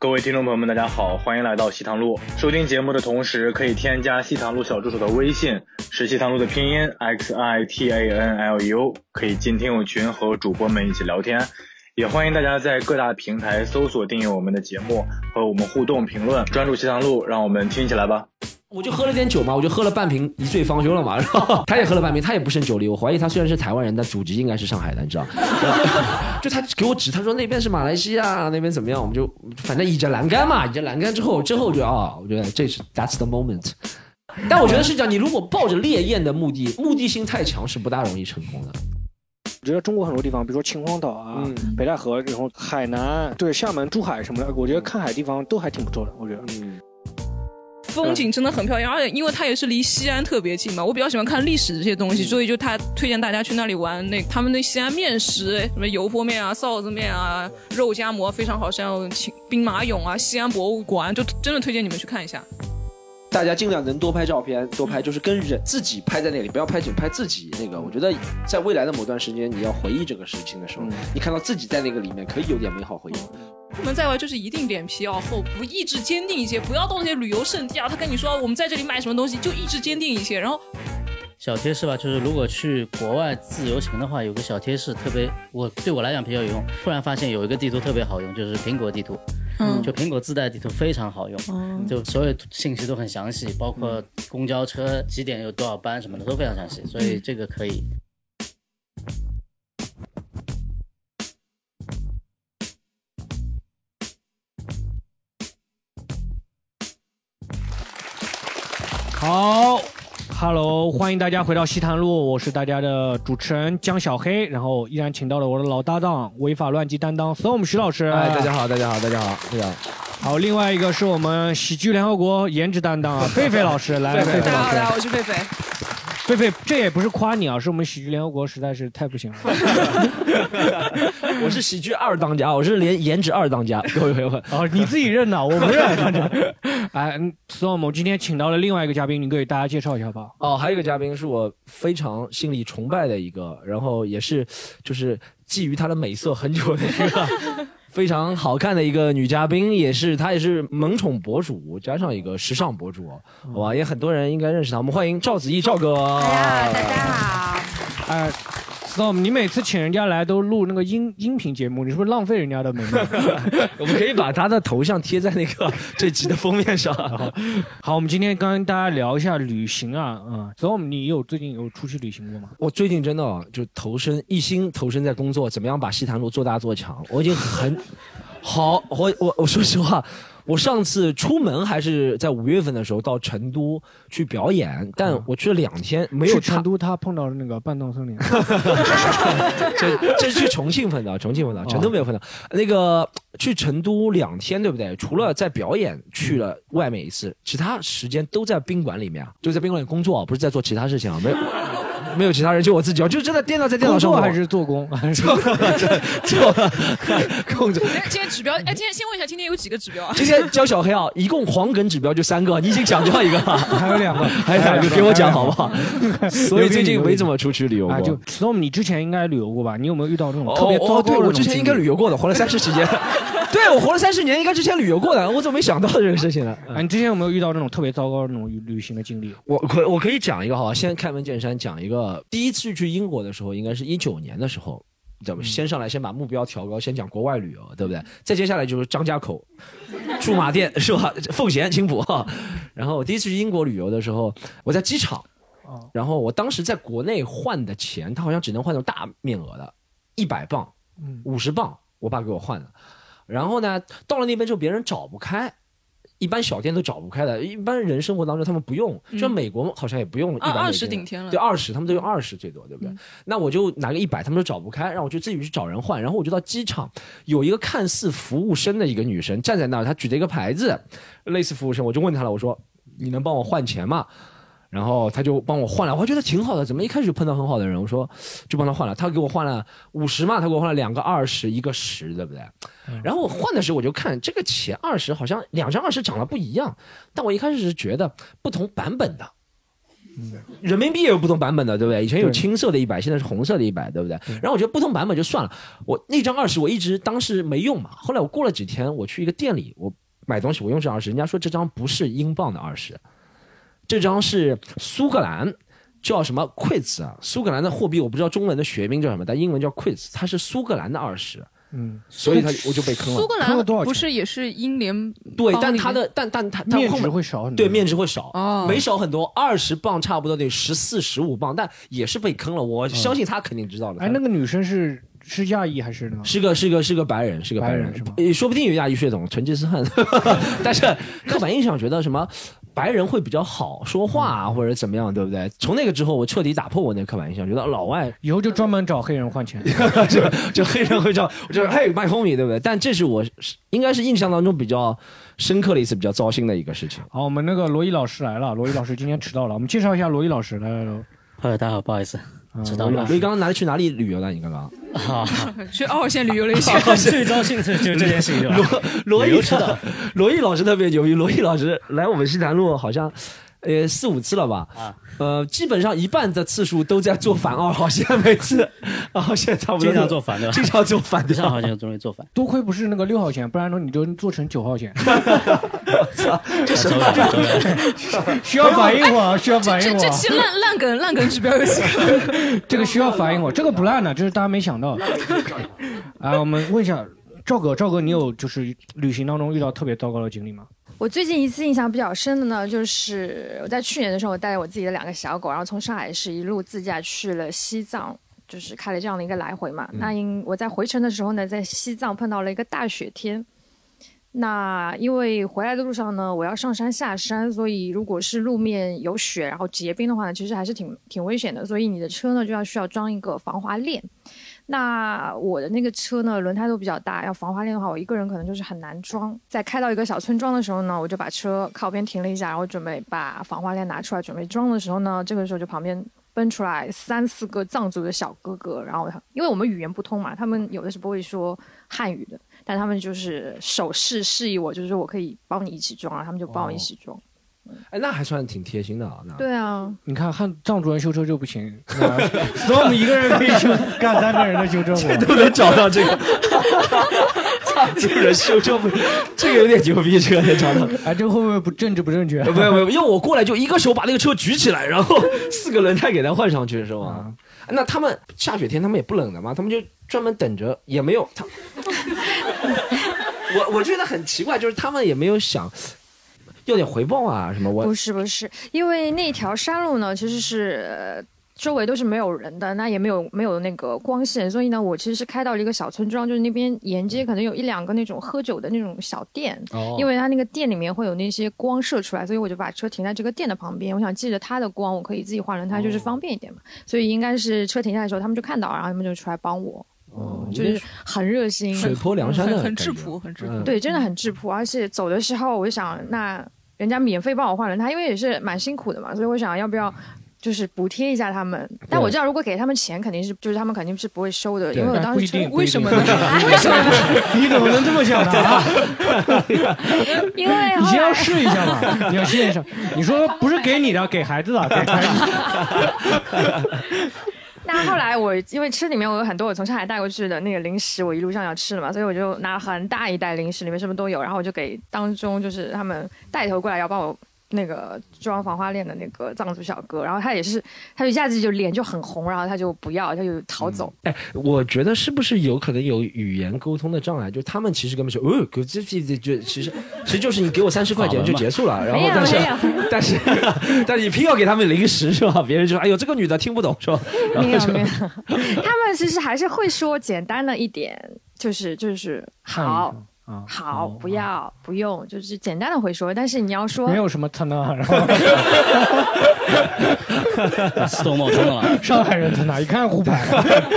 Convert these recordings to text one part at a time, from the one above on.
各位听众朋友们，大家好，欢迎来到西塘路。收听节目的同时，可以添加西塘路小助手的微信，是西塘路的拼音 x i t a n l u，可以进听友群和主播们一起聊天。也欢迎大家在各大平台搜索订阅我们的节目，和我们互动评论。专注西塘路，让我们听起来吧。我就喝了点酒嘛，我就喝了半瓶一醉方休了嘛，然后 他也喝了半瓶，他也不胜酒力，我怀疑他虽然是台湾人，但祖籍应该是上海的，你知道？就他给我指，他说那边是马来西亚，那边怎么样？我们就反正倚着栏杆嘛，倚着栏杆之后，之后就啊，我觉得这是 that's the moment。但我觉得是这样，你如果抱着烈焰的目的，目的性太强，是不大容易成功的。我觉得中国很多地方，比如说秦皇岛啊、北戴河，然后海南、对厦门、珠海什么的，我觉得看海地方都还挺不错的。我觉得，嗯。风景真的很漂亮，而且因为它也是离西安特别近嘛，我比较喜欢看历史这些东西，所以就他推荐大家去那里玩。那他们的西安面食，什么油泼面啊、臊子面啊、肉夹馍非常好，像兵马俑啊、西安博物馆，就真的推荐你们去看一下。大家尽量能多拍照片，多拍就是跟人自己拍在那里，不要拍景拍自己那个。我觉得在未来的某段时间，你要回忆这个事情的时候，你看到自己在那个里面，可以有点美好回忆。出门在外就是一定脸皮要厚，不意志坚定一些，不要到那些旅游胜地啊。他跟你说我们在这里买什么东西，就意志坚定一些。然后小贴士吧，就是如果去国外自由行的话，有个小贴士特别，我对我来讲比较有用。突然发现有一个地图特别好用，就是苹果地图。嗯，就苹果自带地图非常好用，就所有信息都很详细，包括公交车几点有多少班什么的都非常详细，所以这个可以。好。Hello，欢迎大家回到西坛路，我是大家的主持人江小黑，然后依然请到了我的老搭档违法乱纪担当 Storm 徐老师。哎，大家好，大家好，大家好，大家好。好，另外一个是我们喜剧联合国颜值担当啊，狒狒老师，来，狒狒老师，我是狒狒。狒狒，这也不是夸你啊，是我们喜剧联合国实在是太不行了。我是喜剧二当家，我是连颜值二当家。各位朋友们，哦，你自己认的，我不认。哎，Storm，今天请到了另外一个嘉宾，你给大家介绍一下吧。哦，还有一个嘉宾是我非常心里崇拜的一个，然后也是就是觊觎她的美色很久的一个。非常好看的一个女嘉宾，也是她也是萌宠博主，加上一个时尚博主，好吧，也很多人应该认识她。我们欢迎赵子毅赵哥。哎呀，大家好。哎。Storm，你每次请人家来都录那个音音频节目，你是不是浪费人家的美貌？我们可以把他的头像贴在那个 这集的封面上。好，我们今天跟大家聊一下旅行啊，啊，Storm，你有最近有出去旅行过吗？我最近真的就投身一心投身在工作，怎么样把西坛路做大做强？我已经很 好，我我我说实话。我上次出门还是在五月份的时候到成都去表演，但我去了两天，没有成都，他碰到了那个半藏森林。这这是去重庆碰到，重庆碰到，成都没有碰到。那个去成都两天，对不对？除了在表演去了外面一次，其他时间都在宾馆里面啊，就在宾馆里工作，不是在做其他事情啊，没有。没有其他人，就我自己，就真的电脑在电脑上还是做工，做做控制。今天指标，哎，今天先问一下，今天有几个指标啊？今天教小黑啊，一共黄梗指标就三个，你已经讲掉一个了，还有两个，还有两个，给我讲好不好？所以最近没怎么出去旅游过。就 Storm，你之前应该旅游过吧？你有没有遇到这种特别糟糕的？我之前应该旅游过的，活了三十几年。对我活了三十年，应该之前旅游过的，我怎么没想到这个事情呢？啊，你之前有没有遇到那种特别糟糕的那种旅行的经历？我可我可以讲一个哈，先开门见山讲一个。第一次去英国的时候，应该是一九年的时候，怎么先上来先把目标调高，先讲国外旅游，对不对？再接下来就是张家口、驻马店是吧？奉贤、青浦。然后我第一次去英国旅游的时候，我在机场，然后我当时在国内换的钱，他好像只能换那种大面额的，一百磅，五十磅，我爸给我换的。然后呢，到了那边之后，别人找不开，一般小店都找不开的。一般人生活当中他们不用，就美国好像也不用一百二十顶天了，对二十，他们都用二十最多，对不对？那我就拿个一百，他们都找不开，让我就自己去找人换。然后我就到机场，有一个看似服务生的一个女生站在那儿，她举着一个牌子，类似服务生，我就问她了，我说你能帮我换钱吗？然后他就帮我换了，我觉得挺好的。怎么一开始就碰到很好的人？我说就帮他换了，他给我换了五十嘛，他给我换了两个二十，一个十，对不对？然后我换的时候我就看这个钱二十好像两张二十长得不一样，但我一开始是觉得不同版本的，人民币也有不同版本的，对不对？以前有青色的一百，现在是红色的一百，对不对？然后我觉得不同版本就算了，我那张二十我一直当时没用嘛，后来我过了几天，我去一个店里，我买东西，我用这二十，人家说这张不是英镑的二十，这张是苏格兰。叫什么 quiz 啊？苏格兰的货币我不知道中文的学名叫什么，但英文叫 quiz，它是苏格兰的二十，嗯，所以它我就被坑了苏。格坑了多少钱兰不是也是英联对，但邦里面它的但但它它面值后面会少很多。对面值会少，哦没少很多，二十磅差不多得十四十五磅，但也是被坑了。我相信他肯定知道的。哎，那个女生是是亚裔还是呢？是个是个是个白人，是个白人白人是吗呃说不定有亚裔血统，成吉思汗。但是刻板印象觉得什么白人会比较好说话啊，或者怎么样，对不对？从那个之后，我彻底打破我那个刻板印象，觉得老外以后就专门找黑人换钱。就就黑人会叫，就是嘿，my homie，对不对？但这是我是应该是印象当中比较深刻的一次比较糟心的一个事情。好，我们那个罗伊老师来了，罗伊老师今天迟到了，我们介绍一下罗伊老师。来来来，呃，大家好，不好意思，嗯迟到了罗毅老师所以刚刚拿去哪里旅游了？你刚刚？啊，去二号线旅游了一下。最高兴的就这件事情，罗？罗毅知道罗毅老师特别牛逼，罗毅老师来我们西南路好像。呃，四五次了吧？啊，呃，基本上一半的次数都在做反二号线，每次，二号线差不多经常做反的经常做反对非常好像终于做反，多亏不是那个六号线，不然呢你就做成九号线。这什么？需要反应我，需要反应我。这这期烂烂梗烂梗指标有几个？这个需要反应我，这个不烂的，这是大家没想到。啊，我们问一下赵哥，赵哥，你有就是旅行当中遇到特别糟糕的经历吗？我最近一次印象比较深的呢，就是我在去年的时候，我带着我自己的两个小狗，然后从上海市一路自驾去了西藏，就是开了这样的一个来回嘛。那因我在回程的时候呢，在西藏碰到了一个大雪天。那因为回来的路上呢，我要上山下山，所以如果是路面有雪，然后结冰的话呢，其实还是挺挺危险的。所以你的车呢就要需要装一个防滑链。那我的那个车呢，轮胎都比较大，要防滑链的话，我一个人可能就是很难装。在开到一个小村庄的时候呢，我就把车靠边停了一下，然后准备把防滑链拿出来准备装的时候呢，这个时候就旁边奔出来三四个藏族的小哥哥，然后因为我们语言不通嘛，他们有的是不会说汉语的，但他们就是手势示意我，就是说我可以帮你一起装，然后他们就帮我一起装。哎，那还算挺贴心的啊。那对啊，你看汉藏族人修车就不行，所以我们一个人可以修干三个人的修车活。都能找到这个，藏族人修车不，这个有点牛逼，这个能找到。哎，这个会不会不政治不正确？没有没有，因为我过来就一个手把那个车举起来，然后四个轮胎给它换上去，是吗？那他们下雪天他们也不冷的嘛？他们就专门等着，也没有他。我我觉得很奇怪，就是他们也没有想要点回报啊什么。我不是不是，因为那条山路呢，其实是。呃周围都是没有人的，那也没有没有那个光线，所以呢，我其实是开到了一个小村庄，就是那边沿街可能有一两个那种喝酒的那种小店，哦因为它那个店里面会有那些光射出来，所以我就把车停在这个店的旁边。我想借着它的光，我可以自己换轮胎，就是方便一点嘛。所以应该是车停下来的时候，他们就看到，然后他们就出来帮我，哦，就是很热心，水泊梁山的很很质朴，很质朴。嗯对，真的很质朴。而且走的时候，我就想，那人家免费帮我换轮胎，因为也是蛮辛苦的嘛，所以我想要不要。就是补贴一下他们，但我知道如果给他们钱，肯定是就是他们肯定是不会收的，因为我当时为什么呢？为什么呢？你怎么能这么想呢啊？因为你先要试一下嘛，你要试一下。你说不是给你的，给孩子的，给孩子。那后来我因为吃里面我有很多我从上海带过去的那个零食，我一路上要吃的嘛，所以我就拿了很大一袋零食，里面什么都有，然后我就给当中就是他们带头过来要帮我。那个装防滑链的那个藏族小哥，然后他也是，他一下子就脸就很红，然后他就不要，他就逃走。哎，我觉得是不是有可能有语言沟通的障碍？就他们其实根本说，哦，这这这这，其实其实就是你给我三十块钱就结束了，然后但是没有但是 但是你偏要给他们零食是吧？别人就说，哎呦，这个女的听不懂是吧？没 有没有，他们其实还是会说简单的一点，就是就是好。啊，好，不要，不用，就是简单的会说，但是你要说没有什么他呢，然后自动冒充的了。上海人在哪一看胡牌，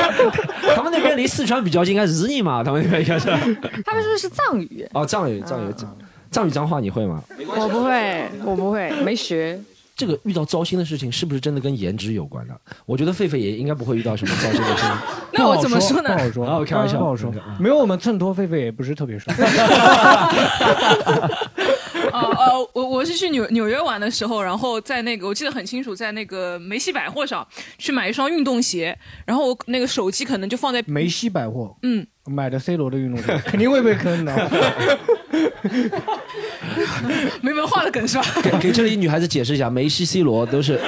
他们那边离四川比较近，应该是日语嘛？他们那边应该是 他们说的是藏语，哦，藏语，藏语，藏藏语脏话你会吗？我不会，我不会，没学。这个遇到糟心的事情是不是真的跟颜值有关的？我觉得狒狒也应该不会遇到什么糟心的事情。那我怎么说呢？不好说，啊我开玩笑不好说。没有我们衬托狒狒也不是特别帅。我我是去纽纽约玩的时候，然后在那个我记得很清楚，在那个梅西百货上去买一双运动鞋，然后我那个手机可能就放在 梅西百货，嗯，买的 C 罗的运动鞋，肯定会被坑的。没文化的梗是吧？给给这里女孩子解释一下，梅西、C 罗都是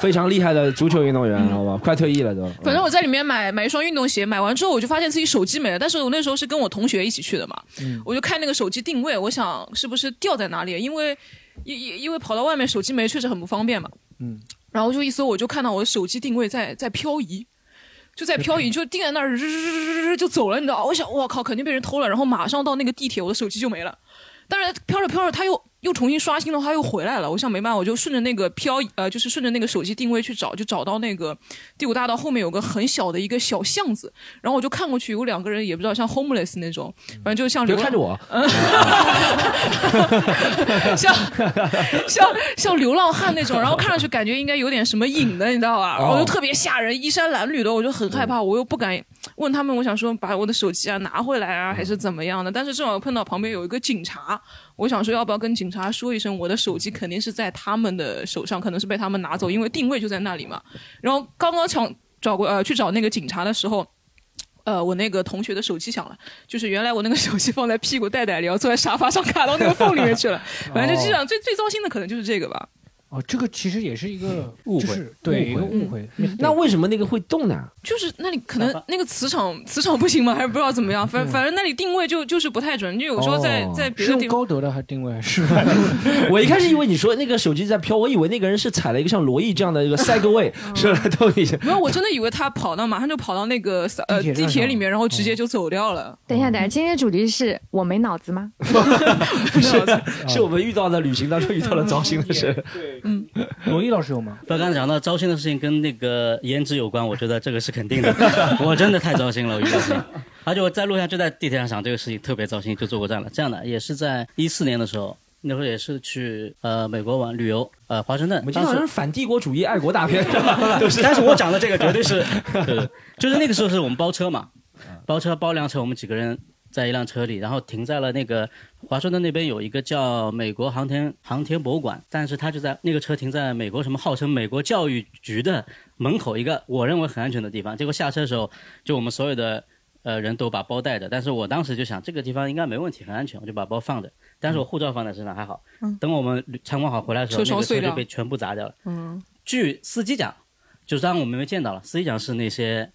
非常厉害的足球运动员，好吧？快退役了都。反正我在里面买买一双运动鞋，买完之后我就发现自己手机没了，但是我那时候是跟我同学一起去的嘛，嗯我就看那个手机定位，我想是不是掉在哪里，因为因因因为跑到外面手机没确实很不方便嘛，嗯，然后就一搜我就看到我的手机定位在在漂移。就在漂移，就定在那儿，日日日就走了，你知道？我想，我靠，肯定被人偷了。然后马上到那个地铁，我的手机就没了。但是飘着飘着，它又又重新刷新的话又回来了。我想没办法，我就顺着那个漂呃，就是顺着那个手机定位去找，就找到那个第五大道后面有个很小的一个小巷子，然后我就看过去有两个人，也不知道像 homeless 那种，反正就像流看着我，像像像流浪汉那种，然后看上去感觉应该有点什么瘾的，你知道吧？然后就特别吓人，衣衫褴褛的，我就很害怕，我又不敢问他们，我想说把我的手机啊拿回来啊，还是怎么样的？但是正好碰到旁边有一个警察，我想说要不要跟警察说一声，我的手机肯定是在他们的手上，可能是被他们拿走，因为定位就在那里嘛。然后刚刚想找过呃去找那个警察的时候。呃，我那个同学的手机响了，就是原来我那个手机放在屁股袋袋里，然后坐在沙发上卡到那个缝里面去了。反正就这样，最最糟心的可能就是这个吧。哦，这个其实也是一个误会就是对一误会个误会。那为什么那个会动呢？就是那里可能那个磁场磁场不行吗？还是不知道怎么样？反反正那里定位就就是不太准，就有时候在、哦在别是的地方。用高德的还定位是？我一开始以为你说那个手机在飘，我以为那个人是踩了一个像罗毅这样的一个 segway，是吧？都已经没有，我真的以为他跑到马上就跑到那个呃地铁地铁里面，然后直接就走掉了。等一下，等一下，今天的主题是我没脑子吗？不 是，是我们遇到的旅行当中遇到了糟心的事。罗毅老师有吗？不，刚才讲到糟心的事情跟那个颜值有关，我觉得这个是肯定的。我真的太糟心了，我遇到事情，而且我在路上就在地铁上想这个事情特别糟心，就坐过站了。这样的也是在一四年的时候，那时候也是去呃美国玩旅游，呃华盛顿。我们经当时常是反帝国主义爱国大片，都是。但是我讲的这个绝对是，对，就是那个时候是我们包车嘛，包车包辆车，我们几个人在一辆车里，然后停在了那个华盛顿那边有一个叫美国航天航天博物馆，但是他就在那个车停在美国什么号称美国教育局的门口一个我认为很安全的地方，结果下车的时候，就我们所有的。呃，人都把包带着，但是我当时就想这个地方应该没问题，很安全，我就把包放着。但是我护照放在身上还好。嗯等我们参观好回来的时候，那个车就被全部砸掉了。嗯，据司机讲，就是当我们没见到了，司机讲是那些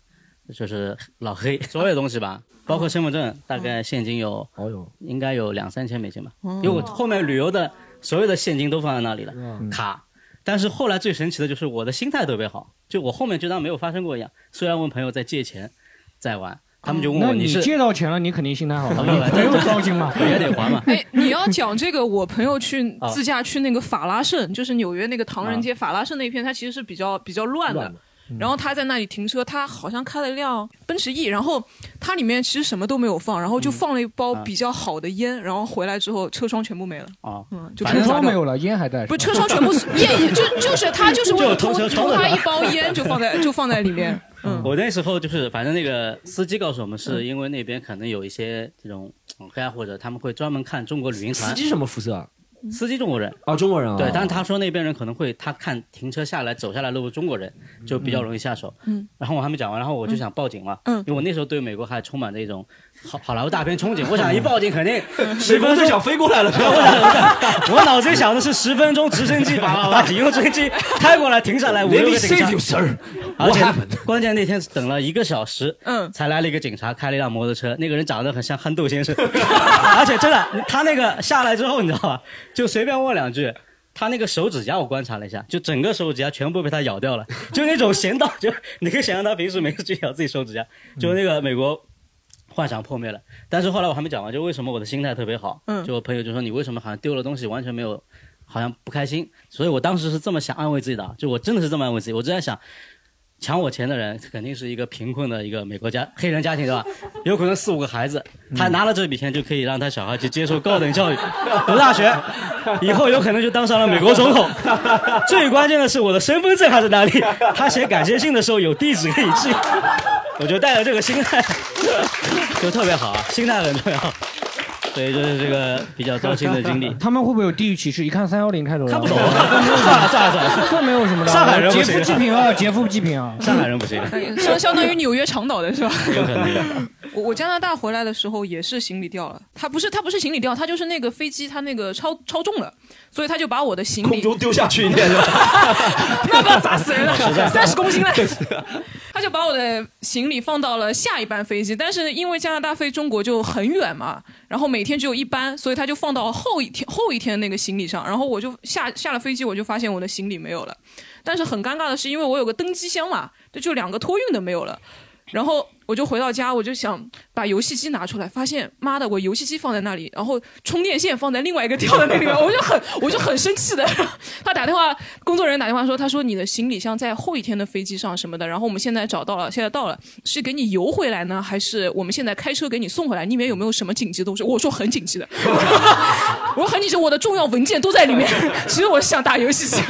就是老黑 所有东西吧，包括身份证，大概现金有哦哟，应该有两三千美金吧，嗯因为我后面旅游的所有的现金都放在那里了，卡。但是后来最神奇的就是我的心态特别好，就我后面就当没有发生过一样。虽然问朋友在借钱，在玩，他们就问我你是借到钱了，你肯定心态好 了，哦你朋友高兴嘛？也得还嘛。哎，你要讲这个，我朋友去啊自驾去那个法拉盛，就是纽约那个唐人街法拉盛那片，它其实是比较比较乱的。乱的然后他在那里停车，他好像开了一辆奔驰 E，然后它里面其实什么都没有放，然后就放了一包啊比较好的烟，然后回来之后车窗全部没了，啊，嗯，就车窗没有了，烟还在。不是车窗全部烟，就就是他就是为了偷偷他一包烟就放在 就放在里面，嗯，我那时候就是，反正那个司机告诉我们，是因为那边可能有一些这种嗯黑暗，或者他们会专门看中国旅行团。司机什么肤色啊？司机中国人，啊，中国人啊。对，但是他说那边人可能会，他看停车下来走下来都是中国人，就比较容易下手。嗯，然后我还没讲完，然后我就想报警了，嗯。因为我那时候对美国还充满着一种好好莱坞大片憧憬，我想 一报警肯定。美 十分钟。国队长飞过来了？我想，我脑子里想的是十分钟直升机把 把警用直升机开过来停下来，五 Let 六个警 save 察而且关键那天等了一个小时，嗯。才来了一个警察，开了一辆摩托车，那个人长得很像憨豆先生，而且真的，他那个下来之后，你知道吧，就随便问两句。他那个手指甲我观察了一下，就整个手指甲全部被他咬掉了，就那种闲到，就你可以想象他平时没事去咬自己手指甲，就那个美国幻想破灭了。但是后来我还没讲完，就为什么我的心态特别好，嗯就我朋友就说你为什么好像丢了东西完全没有，好像不开心，所以我当时是这么想安慰自己的，啊就我真的是这么安慰自己，我就在想。抢我钱的人肯定是一个贫困的一个美国家黑人家庭，对吧？有可能四五个孩子，他拿了这笔钱就可以让他小孩去接受高等教育，读大学，以后有可能就当上了美国总统。最关键的是我的身份证还在哪里？他写感谢信的时候有地址可以寄，我就带着这个心态，就特别好啊，心态很重要。所以就是这个比较糟心的经历。他们会不会有地域歧视？一看三幺零开头的，看不懂啊算了算了算了这没有什么的。上海人不劫行富济贫啊，劫富济贫啊，上海人不行，相相当于纽约长岛的是吧？有可能。我我加拿大回来的时候也是行李掉了，他不是他不是行李掉，他就是那个飞机他那个超超重了，所以他就把我的行李空中丢下去一点是吧？那不要砸死人了，三十公斤了。他就把我的行李放到了下一班飞机，但是因为加拿大飞中国就很远嘛，然后每天只有一班，所以他就放到后一天后一天那个行李上，然后我就下下了飞机，我就发现我的行李没有了。但是很尴尬的是，因为我有个登机箱嘛，就就两个托运的没有了。然后我就回到家，我就想把游戏机拿出来，发现妈的，我游戏机放在那里，然后充电线放在另外一个掉的那里面，我就很我就很生气的。他打电话，工作人员打电话说，他说你的行李箱在后一天的飞机上什么的，然后我们现在找到了，现在到了，是给你邮回来呢，还是我们现在开车给你送回来？里面有没有什么紧急东西？我说很紧急的，我说很紧急，我的重要文件都在里面。其实我想打游戏机。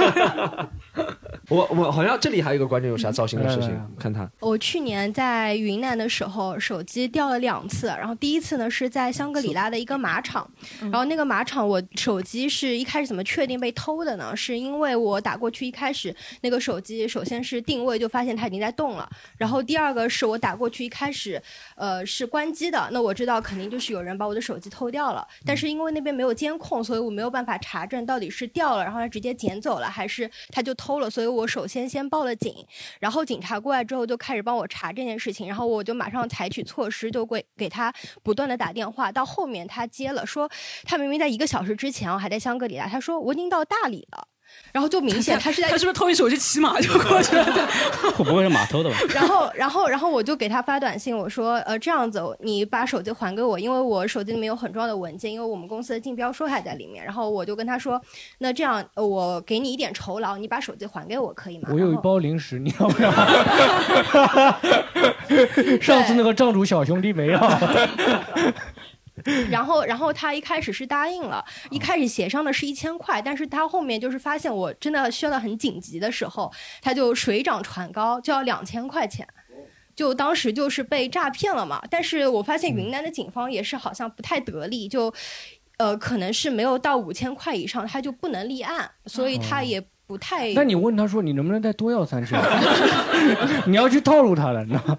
我我好像这里还有一个观众有啥糟心的事情？看他我去年在云南的时候，手机掉了两次。然后第一次呢是在香格里拉的一个马场，然后那个马场我手机是一开始怎么确定被偷的呢？是因为我打过去，一开始那个手机首先是定位就发现它已经在动了，然后第二个是我打过去一开始呃是关机的，那我知道肯定就是有人把我的手机偷掉了。但是因为那边没有监控，所以我没有办法查证到底是掉了，然后他直接捡走了，还是他就偷了。所以我首先先报了警，然后警察过来之后就开始帮我查这件事情，然后我就马上采取措施，就会给他不断的打电话。到后面他接了，说他明明在一个小时之前我还在香格里拉，他说我已经到大理了。然后就明显他是在他是不是偷你手机骑马就过去了？我不会是码偷的吧？然后，然后，然后我就给他发短信，我说，呃，这样子，你把手机还给我，因为我手机里面有很重要的文件，因为我们公司的竞标书还在里面。然后我就跟他说，那这样，呃我给你一点酬劳，你把手机还给我，可以吗？我有一包零食，你要不要？上次那个账主小兄弟没要。然后，然后他一开始是答应了，一开始协商的是一千块，但是他后面就是发现我真的需要的很紧急的时候，他就水涨船高，就要两千块钱。就当时就是被诈骗了嘛，但是我发现云南的警方也是好像不太得力，就，呃，可能是没有到五千块以上，他就不能立案，所以他也不太。那你问他说，你能不能再多要三千？你要去套路他了，你知道吗？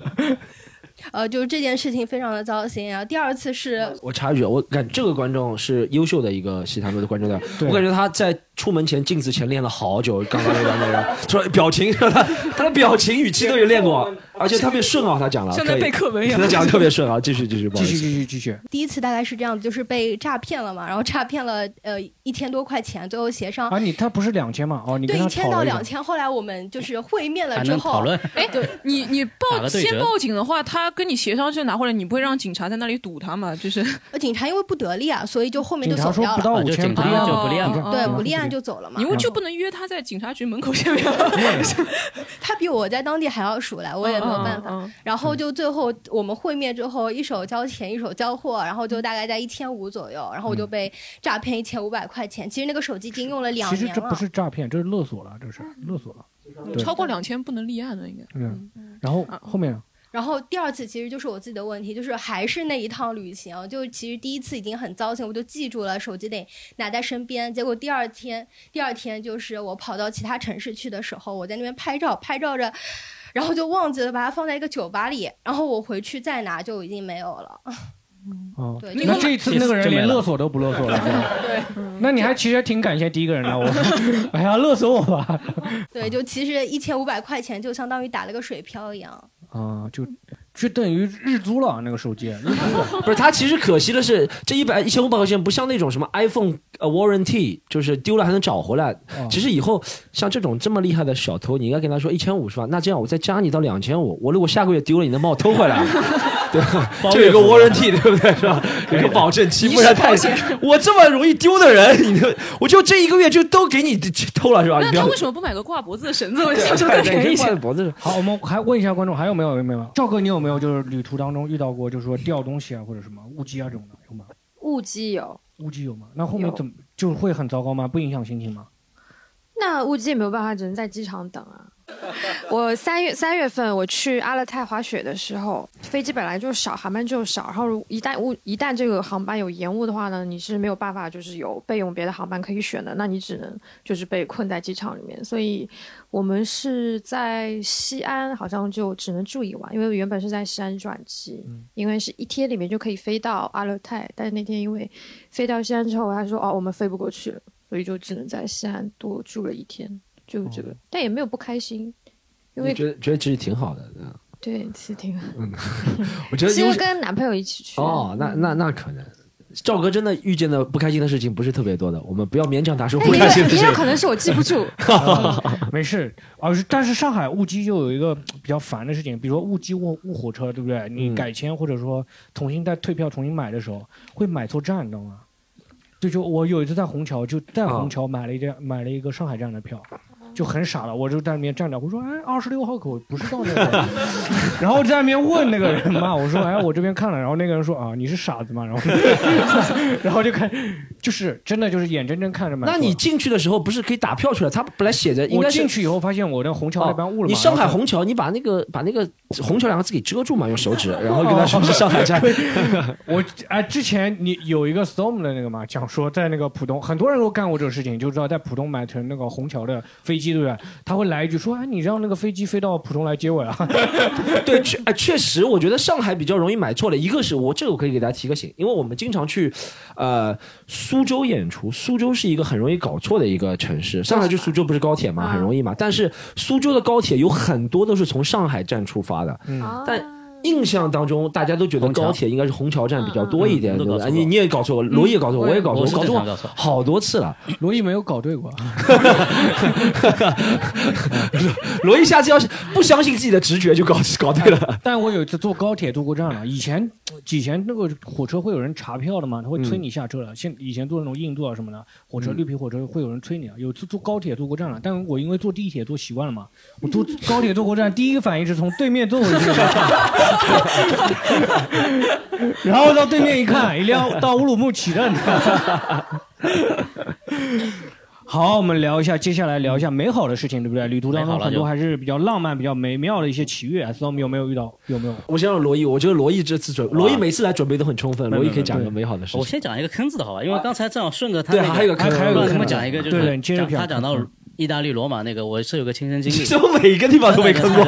呃，就是这件事情非常的糟心。然后第二次是我插一句，我感这个观众是优秀的一个西塘路的观众的，我感觉他在出门前镜子前练了好久，刚刚那个 那个说表情，他他的表情语气都有练过，而且特别顺啊，他讲了，像在可以背课文一样他讲的特别顺啊，继续继续，继续继续继续。第一次大概是这样子，就是被诈骗了嘛，然后诈骗了呃一千多块钱，最后协商啊，你他不是两千嘛？哦，你对一千。到两千，后来我们就是会面了之后，能讨论？哎，你你报先报警的话，他跟你协商就拿回来，你不会让警察在那里堵他嘛？就是呃警察因为不得力啊，所以就后面就警察说走掉了。不到五千不立案，就不立案哦对，不立案就走了嘛。你们就不能约他在警察局门口见面？他比我在当地还要熟来，我也没有办法。嗯嗯嗯然后就最后我们会面之后，一手交钱一手交货，然后就大概在一千五左右，然后我就被诈骗一千五百块钱。其实那个手机已经用了两年了。其实这不是诈骗，这是勒索了，这是勒索了。对超过两千不能立案的，应该。嗯，然后后面呢然后第二次其实就是我自己的问题，就是还是那一趟旅行，就其实第一次已经很糟心，我就记住了手机得拿在身边。结果第二天，第二天就是我跑到其他城市去的时候，我在那边拍照，拍照着，然后就忘记了把它放在一个酒吧里，然后我回去再拿就已经没有了。哦对，那这一次那个人连勒索都不勒索了，对，那你还其实挺感谢第一个人的，我，哎呀，勒索我吧，对，就其实一千五百块钱就相当于打了个水漂一样。啊，就就等于日租了那个手机。不是他其实可惜的是，这一百一千五百块钱不像那种什么 iPhone 呃 warranty，就是丢了还能找回来。哦其实以后像这种这么厉害的小偷，你应该跟他说一千五是吧？那这样我再加你到两千五，我如果下个月丢了，你能帮我偷回来？就有个 warranty 对不对？是吧？有个保证期，不然太 我这么容易丢的人，你就我就这一个月就都给你偷了是吧？那他为什么不买个挂脖子的绳子？我对想说更对便宜一些挂在。脖子上。好，我们还问一下观众，还有没有？有没有？赵哥，你有没有就是旅途当中遇到过，就是说掉东西啊，或者什么误机啊这种的，有吗？误机有，误机有吗？那后面有怎么就会很糟糕吗？不影响心情吗？那误机也没有办法，只能在机场等啊。我三月三月份我去阿勒泰滑雪的时候，飞机本来就少，航班就少，然后一旦误一旦这个航班有延误的话呢，你是没有办法就是有备用别的航班可以选的，那你只能就是被困在机场里面。所以我们是在西安，好像就只能住一晚，因为原本是在西安转机，因为是一天里面就可以飞到阿勒泰，但是那天因为飞到西安之后，他说哦我们飞不过去了，所以就只能在西安多住了一天，就这个，但也没有不开心。因为觉得觉得其实挺好的。嗯 对是挺，我觉得因 为其实跟男朋友一起去哦，那那那可能。赵哥真的遇见的不开心的事情不是特别多的，我们不要勉强他说哎不开心的事情也有。可能是我记不住。没事，而是但是上海误机就有一个比较烦的事情，比如说误机误误火车，对不对？你改签或者说重新再退票重新买的时候，会买错站，你知道吗？就就我有一次在虹桥，就在虹桥买了一站、买了一个上海站的票。就很傻了，我就在那边站着，我说哎，二十六号口不是到那个，然后在那边问那个人嘛，我说哎，我这边看了，然后那个人说啊，你是傻子吗？然后 然后就看，就是真的就是眼睁睁看着嘛。那你进去的时候不是可以打票出来？他本来写着应该是进去以后发现我那虹桥那边误了你上海虹桥，你把那个把那个虹桥两个字给遮住嘛，用手指，然后跟他说是上海站。我哎，之前你有一个 storm 的那个嘛，讲说在那个浦东，很多人都干过这个事情，就知道在浦东买成那个虹桥的飞机，对不对？他会来一句说：“哎，你让那个飞机飞到浦东来接我呀。对，确哎确实，我觉得上海比较容易买错了，一个是我这个我可以给大家提个醒，因为我们经常去呃苏州演出，苏州是一个很容易搞错的一个城市。上海去苏州不是高铁嘛，很容易嘛，但是苏州的高铁有很多都是从上海站出发的，嗯但。印象当中，大家都觉得高铁应该是虹桥站比较多一点，嗯对不对？都搞错过你你也搞错过，罗毅也搞错过，我也搞错搞错好多次了。”罗毅没有搞对过，罗毅下次要是不相信自己的直觉，就搞 搞对了。但我有一次坐高铁坐过站了。以前以前那个火车会有人查票的嘛，他会催你下车了。现以前坐那种硬座啊什么的，火车嗯绿皮火车会有人催你啊。有次坐高铁坐过站了，但我因为坐地铁坐习惯了嘛，我坐高铁坐过站，第一个反应是从对面坐回去的。然后到对面一看，一辆到乌鲁木齐的，你看。好，我们聊一下，接下来聊一下美好的事情，对不对？旅途当中很多还是比较浪漫、比较美妙的一些奇遇。S 我们有没有遇到？有没有？我先让罗毅，我觉得罗毅这次准，罗毅每次来准备都很充分，罗毅可以讲一个美好的事情。我先讲一个坑字的好吧，因为刚才正好顺着他对那个，还有个坑还有个坑让他们讲一个，就是对对你接着讲讲他讲到意大利罗马那个，我是有个亲身经历。怎么每个地方都被坑过？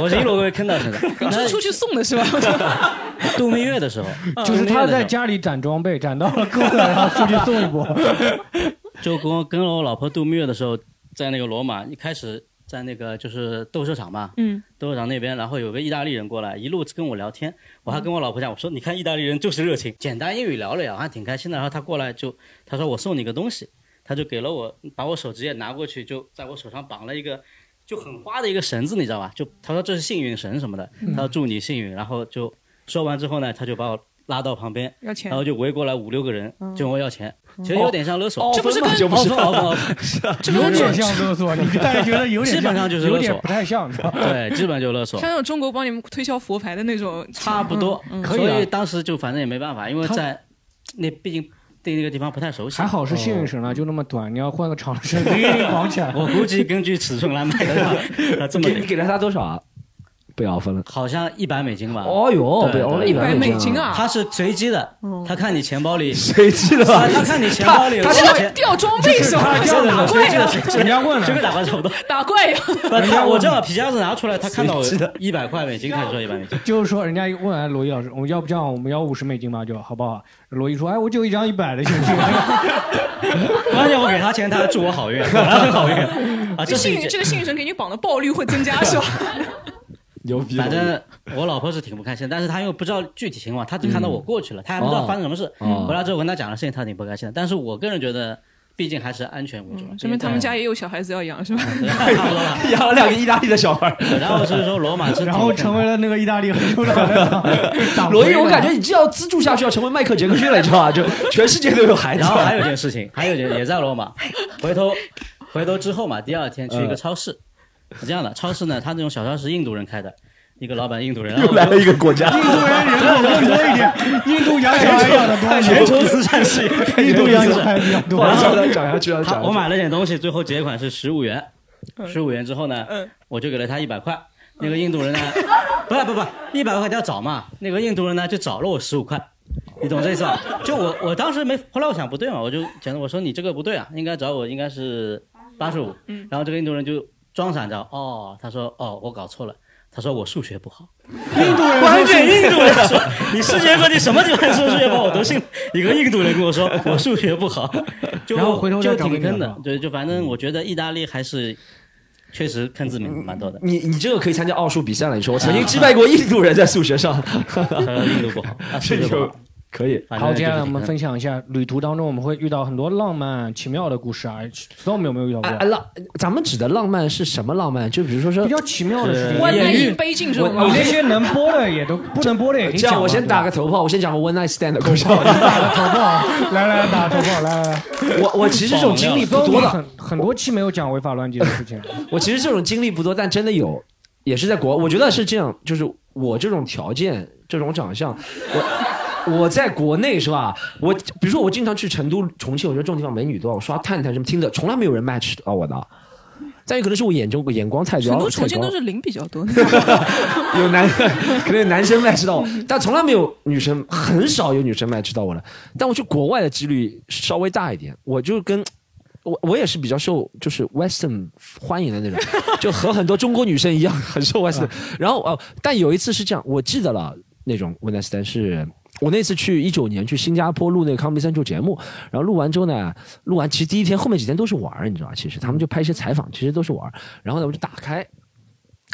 我是一路被坑到现在。你是出去送的是吧？度蜜月的时候，就是他在家里攒装备，攒到了够了，然后出去送一波。就跟我跟我老婆度蜜月的时候，在那个罗马，一开始在那个就是斗兽场嘛，嗯，斗兽场那边，然后有个意大利人过来，一路跟我聊天，我还跟我老婆讲，我说你看意大利人就是热情，简单英语聊了聊，还挺开心的。然后他过来就他说我送你个东西，他就给了我，把我手直接拿过去，就在我手上绑了一个。就很花的一个绳子，你知道吧？就他说这是幸运绳什么的，他说祝你幸运。然后就说完之后呢，他就把我拉到旁边，要钱然后就围过来五六个人，就问我要钱，其实有点像勒索。这不是跟就不是哦哦哦有点像勒索，你大概觉得有点，基本上就是勒索不太像？对，基本就勒索像，那种中国帮你们推销佛牌的那种，差不多。可以啊所以当时就反正也没办法，因为在那毕竟对那个地方不太熟悉。还好是幸运绳啊，就那么短，你要换个长绳，绑起来。我估计根据尺寸来买的话，这么给你给了他多少啊？不要分了。好像一百美金吧。哦哟，对不要了，对百100美金金！啊！他是随机的，他看你钱包里，随机的吧？他他看你钱包里他掉装备是吧？是的打怪呀，人家问了，这个，打怪差不多。打怪呀！不他我正好皮夹子拿出来，他看到一百块美金，他就说一百美金。就是说人家一问哎，罗毅老师，我们要不这样，我们要五十美金吧，就好不好？罗毅说，哎，我就一张一百的，行不行？关键我给他钱，他还祝我好运，果然很好运啊！这幸运这个幸运神给你绑的爆率会增加是吧？牛逼！反正我老婆是挺不开心，但是她又不知道具体情况，她只看到我过去了，她还不知道发生什么事。哦回来之后跟她讲了事情，她挺不开心的。但是我个人觉得，毕竟还是安全为主。说明他们家也有小孩子要养是吧？差不多了。养了两个意大利的小孩然后所以说罗马是，然后成为了那个意大利很优良的 罗毅，我感觉你这要资助下去，要成为迈克杰克逊了，你知道吧？就 全世界都有孩子。然后还有一件事情，还有一件也在罗马，回头回头之后嘛，第二天去一个超市，是这样的，超市呢，它那种小超市印度人开的，一个老板印度人，又来了一个国家，印度人人口更多一点，印度洋小孩养的多，全球慈善系，印度洋小孩比较多不。好意思，再讲下去，要讲。我买了点东西，最后结款是十五元，十五元之后呢，我就给了他一百块。那个印度人呢，不不不，一百块他要找嘛，那个印度人呢就找了我十五块，你懂这意思吧？就我我当时没，后来我想不对嘛，我就讲我说你这个不对啊，应该找我应该是八十五。然后这个印度人就装傻着，哦，他说哦我搞错了，他说我数学不好。印度人完全印度人说你世界各地什么地方说数学不好我都信，一个印度人跟我说 我数学不好，就然后回头就挺坑的，对，就反正我觉得意大利还是确实坑字蛮蛮多的。你你这个可以参加奥数比赛了。你说我曾经 击败过印度人在数学上，呃印度不好，啊数学不好。可以。好，接下来我们分享一下旅途当中我们会遇到很多浪漫奇妙的故事啊，storm 有没有遇到过浪，咱们指的浪漫是什么浪漫？就比如说说比较奇妙的事情，One 艳 night 遇 in 北京这种有吗？那些能播的也都不能播的也可以这样，讲。我先打个头炮，我先讲个 one night stand 的故事。打个头炮，来来打头炮，来来来。我我其实这种经历不多的，很很多期没有讲违法乱纪的事情。我其实这种经历不多，但真的有，也是在国，我觉得是这样，就是我这种条件、这种长相，我我在国内是吧？我比如说我经常去成都、重庆，我觉得这种地方美女多，我刷探探什么听的，从来没有人 match 到我的。但有可能是我眼中眼光太高，成都、重庆都是零比较多。有男，可能有男生 match 到我，但从来没有女生，很少有女生 match 到我的。但我去国外的几率稍微大一点，我就跟我我也是比较受就是 Western 欢迎的那种，就和很多中国女生一样很受 Western。然后哦，但有一次是这样，我记得了那种 Stand 是。我那次去一九年去新加坡录那个康熙三柱节目，然后录完之后呢，录完其实第一天后面几天都是玩儿，你知道吧？其实他们就拍一些采访，其实都是玩儿。然后呢，我就打开，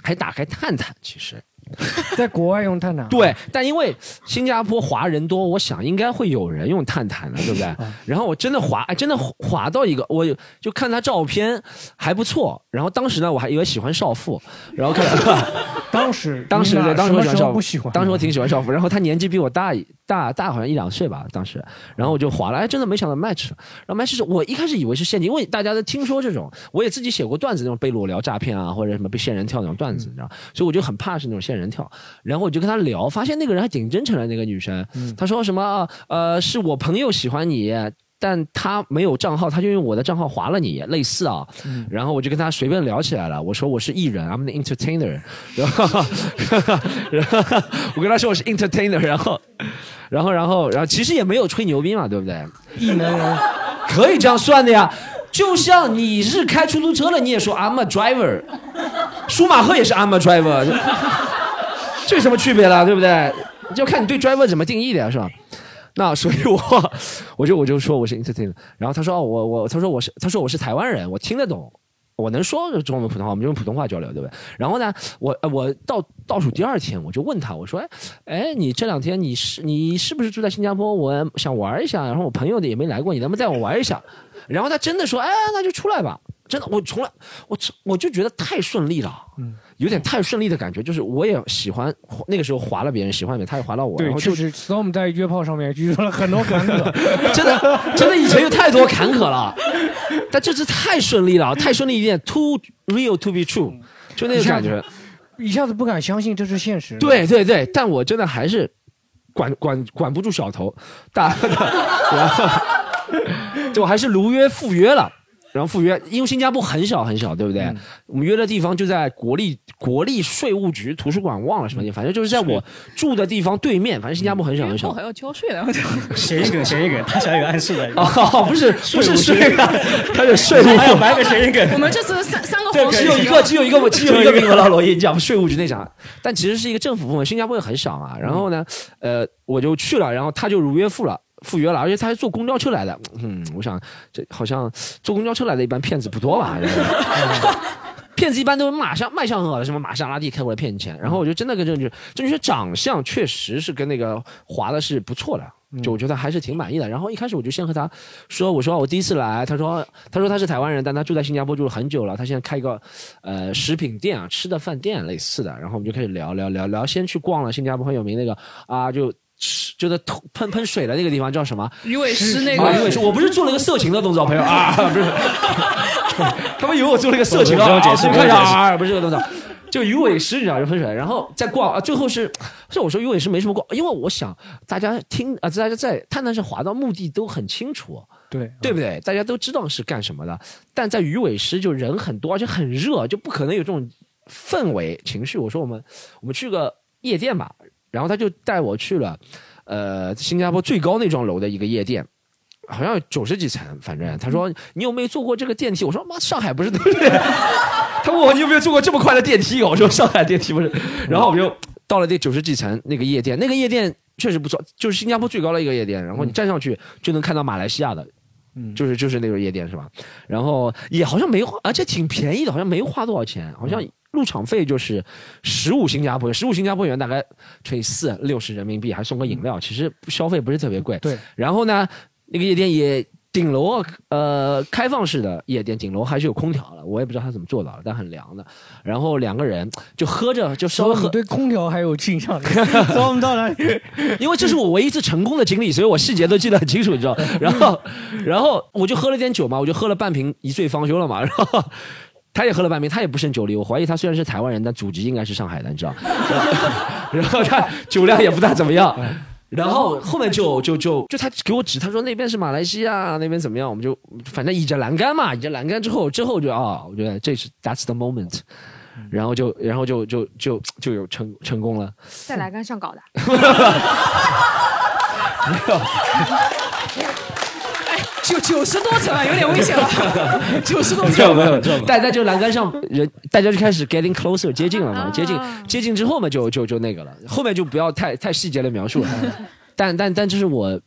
还打开探探，其实 在国外用探探，对，但因为新加坡华人多，我想应该会有人用探探的，对不对？然后我真的滑，哎，真的滑到一个，我就看他照片还不错。然后当时呢，我还以为喜欢少妇，然后看 当时 当时对，当时我喜欢少妇，不喜欢，当时我挺喜欢少妇，然后他年纪比我大一大大好像一两岁吧，当时，然后我就划了，哎，真的没想到 match。然后 match 是我一开始以为是陷阱，因为大家都听说这种，我也自己写过段子，那种被裸聊诈骗啊，或者什么被仙人跳那种段子，你知道，所以我就很怕是那种仙人跳。然后我就跟他聊，发现那个人还挺真诚的，那个女生，她说什么啊呃，是我朋友喜欢你。但他没有账号，他就用我的账号划了你，类似啊。然后我就跟他随便聊起来了。我说我是艺人，I'm the entertainer。然后，然后我跟他说我是 entertainer，然后，然后，然后，然后其实也没有吹牛逼嘛，对不对？艺能人，可以这样算的呀。就像你是开出租车的，你也说 I'm a driver，舒马赫也是 I'm a driver，这有什么区别了，对不对？就看你对 driver 怎么定义的呀，是吧？那所以我，我就我就说我是 entertainer，然后他说哦我我他说我是他说我是台湾人，我听得懂，我能说中文普通话，我们就用普通话交流，对不对？然后呢，我我倒倒数第二天，我就问他，我说哎哎，你这两天你是你是不是住在新加坡？我想玩一下，然后我朋友的也没来过，你能不能带我玩一下？然后他真的说，哎，那就出来吧。真的，我从来我我就觉得太顺利了，嗯，有点太顺利的感觉，就是我也喜欢那个时候划了别人，喜欢别人，他也划了我，然对，后就确实，storm 在约炮上面遇到了很多坎坷，真的真的以前有太多坎坷了，但这次太顺利了，太顺利一点，too real to be true，就那个感觉。一下子不敢相信这是现实。对对对，但我真的还是管管管不住小头，大 然后 就我还是如约赴约了。然后赴约，因为新加坡很小很小，对不对？我们约的地方就在国立国立税务局图书馆，忘了什么地方，反正就是在我住的地方对面。反正新加坡很小很小约炮还。要交税的，谐音梗，谐音梗，他想有暗示的。哦，不是不是税啊，他是税务。还要埋个谐音梗。我们这次三三个黄只有一个，只有一个，只有一个名额了。罗毅，你讲税务局那啥，但其实是一个政府部门，新加坡也很小嘛。然后呢，呃，我就去了，然后他就如约赴了。赴约了，而且他还坐公交车来的。嗯，我想这好像坐公交车来的一般骗子不多吧？骗子一般都是马上卖相很好的，什么玛莎拉蒂开过来骗你钱。然后我就真的跟这女这女生长相确实是跟那个华的是不错的。就我觉得还是挺满意的。然后一开始我就先和他说，我说我第一次来，他说他说他是台湾人，但他住在新加坡住了很久了，他现在开一个呃食品店啊，吃的饭店类似的。然后我们就开始聊聊聊聊，先去逛了新加坡很有名那个啊，就吃就是吐喷喷水的那个地方叫什么？鱼尾狮那啊，鱼尾狮我不是做了一个色情的动作，朋友啊，不是，他们以为我做了一个色情的，不用解释啊看一下啊，不是这个动作。就鱼尾狮，你知道就喷水，然后再逛啊，最后是，是我说鱼尾狮没什么逛，因为我想大家听啊，大家在探探上滑到目的都很清楚，对对不对？大家都知道是干什么的，但在鱼尾狮就人很多，而且很热，就不可能有这种氛围情绪。我说我们我们去个夜店吧，然后他就带我去了，呃，新加坡最高那幢楼的一个夜店。好像九十几层，反正他说你有没有坐过这个电梯？我说妈，上海不是对不对？他问我你有没有坐过这么快的电梯？我说上海电梯不是。然后我们就到了那九十几层那个夜店，那个夜店确实不错，就是新加坡最高的一个夜店。然后你站上去就能看到马来西亚的，嗯，就是就是那种夜店是吧？然后也好像没花，而且挺便宜的，好像没花多少钱，好像入场费就是十五新加坡元，十五新加坡元大概乘以四六十人民币，还送个饮料，其实消费不是特别贵。对，然后呢？那个夜店也顶楼呃开放式的夜店，顶楼还是有空调了，我也不知道他怎么做到的，但很凉的。然后两个人就喝着，就稍微喝。对空调还有印象，走我们到哪里？因为这是我唯一一次成功的经历，所以我细节都记得很清楚，你知道。然后，然后我就喝了点酒嘛，我就喝了半瓶一醉方休了嘛。然后他也喝了半瓶，他也不胜酒力，我怀疑他虽然是台湾人，但祖籍应该是上海的，你知道。然后 他酒量也不大怎么样。然后后面就就就就他给我指，他说那边是马来西亚，那边怎么样？我们就反正倚着栏杆嘛，倚着栏杆之后之后就啊，我觉得这是 that's the moment，然后就然后就就就就有成成功了，在栏杆上搞的。没有。九九十多层啊，有点危险了。九十多层，没有没有，但在这个栏杆上，人大家就开始 getting closer 接近了嘛，接近接近之后嘛，就就就那个了。后面就不要太太细节的描述了。但但但这是我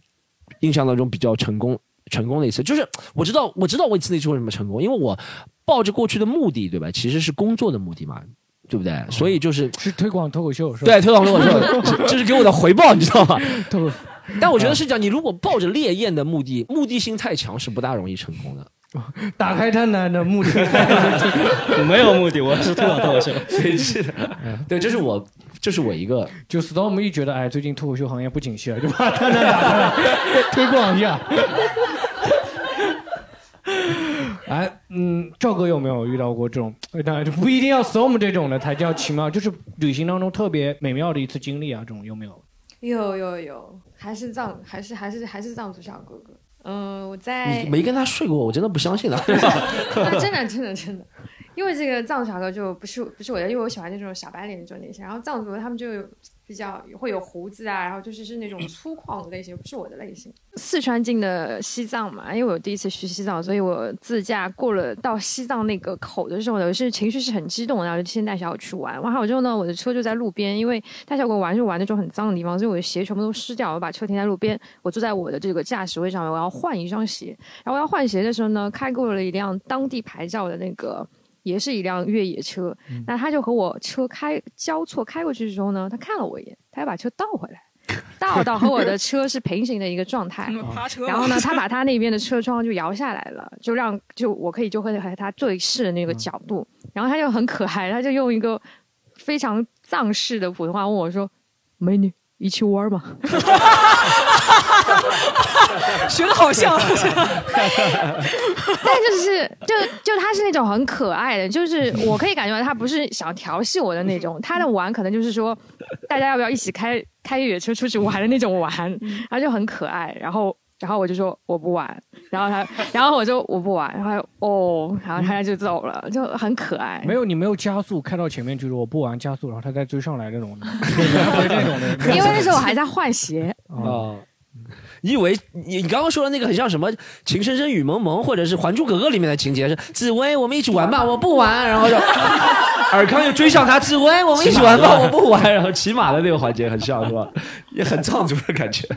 印象当中比较成功成功的一次，就是我知道我知道我一次那次为什么成功，因为我抱着过去的目的，对吧？其实是工作的目的嘛，对不对？所以就是是推广脱口秀，是吧？对，推广脱口秀，这是给我的回报，你知道吗？但我觉得是讲，你如果抱着烈焰的目的，目的性太强，是不大容易成功的。打开探探的目的，我 没有目的，我是推广脱口秀。谁是的？对，这是我，这是我一个。就 storm 一觉得，哎，最近脱口秀行业不景气了，就把探探打开来推广一下。哎，嗯，赵哥有没有遇到过这种？当然就不一定要 storm 这种的才叫奇妙，就是旅行当中特别美妙的一次经历啊，这种有没有？有有有，还是藏，还是还是还是藏族小哥哥。嗯，我在没跟他睡过，我真的不相信他。真的真的真的，因为这个藏族小哥就不是不是我的，因为我喜欢那种小白脸那种类型，然后藏族他们就。比较会有胡子啊，然后就是是那种粗犷的类型，不是我的类型。四川进的西藏嘛，因为我第一次去西藏，所以我自驾过了到西藏那个口的时候呢，是情绪是很激动，然后就先带小狗去玩。玩好之后呢，我的车就在路边，因为带小狗玩就玩那种很脏的地方，所以我的鞋全部都湿掉。我把车停在路边，我坐在我的这个驾驶位上面，我要换一双鞋。然后我要换鞋的时候呢，开过了一辆当地牌照的那个。也是一辆越野车，那他就和我车开交错开过去的时候呢，他看了我一眼，他要把车倒回来，倒到和我的车是平行的一个状态。然后呢，他把他那边的车窗就摇下来了，就让就我可以就和和他对视的那个角度。然后他就很可爱，他就用一个非常藏式的普通话问我说：“美女。”一起玩嘛，学的好像，但就是就就他是那种很可爱的，就是我可以感觉到他不是想调戏我的那种，他的玩可能就是说大家要不要一起开开越野车出去玩的那种玩，然后就很可爱，然后。然后我就说我不玩，然后他，然后我就我不玩，然后哦，然后他就走了，就很可爱。没有，你没有加速开到前面，就是我不玩加速，然后他再追上来那种的，那种的。因为那时候我还在换鞋啊。你以为你你刚刚说的那个很像什么《情深深雨蒙蒙》或者是《还珠格格》里面的情节是紫薇，我们一起玩吧，我不玩，然后就 尔康又追上他，紫薇，我们一起玩吧，我不玩，然后骑马的那个环节很像是吧？也很藏族的感觉。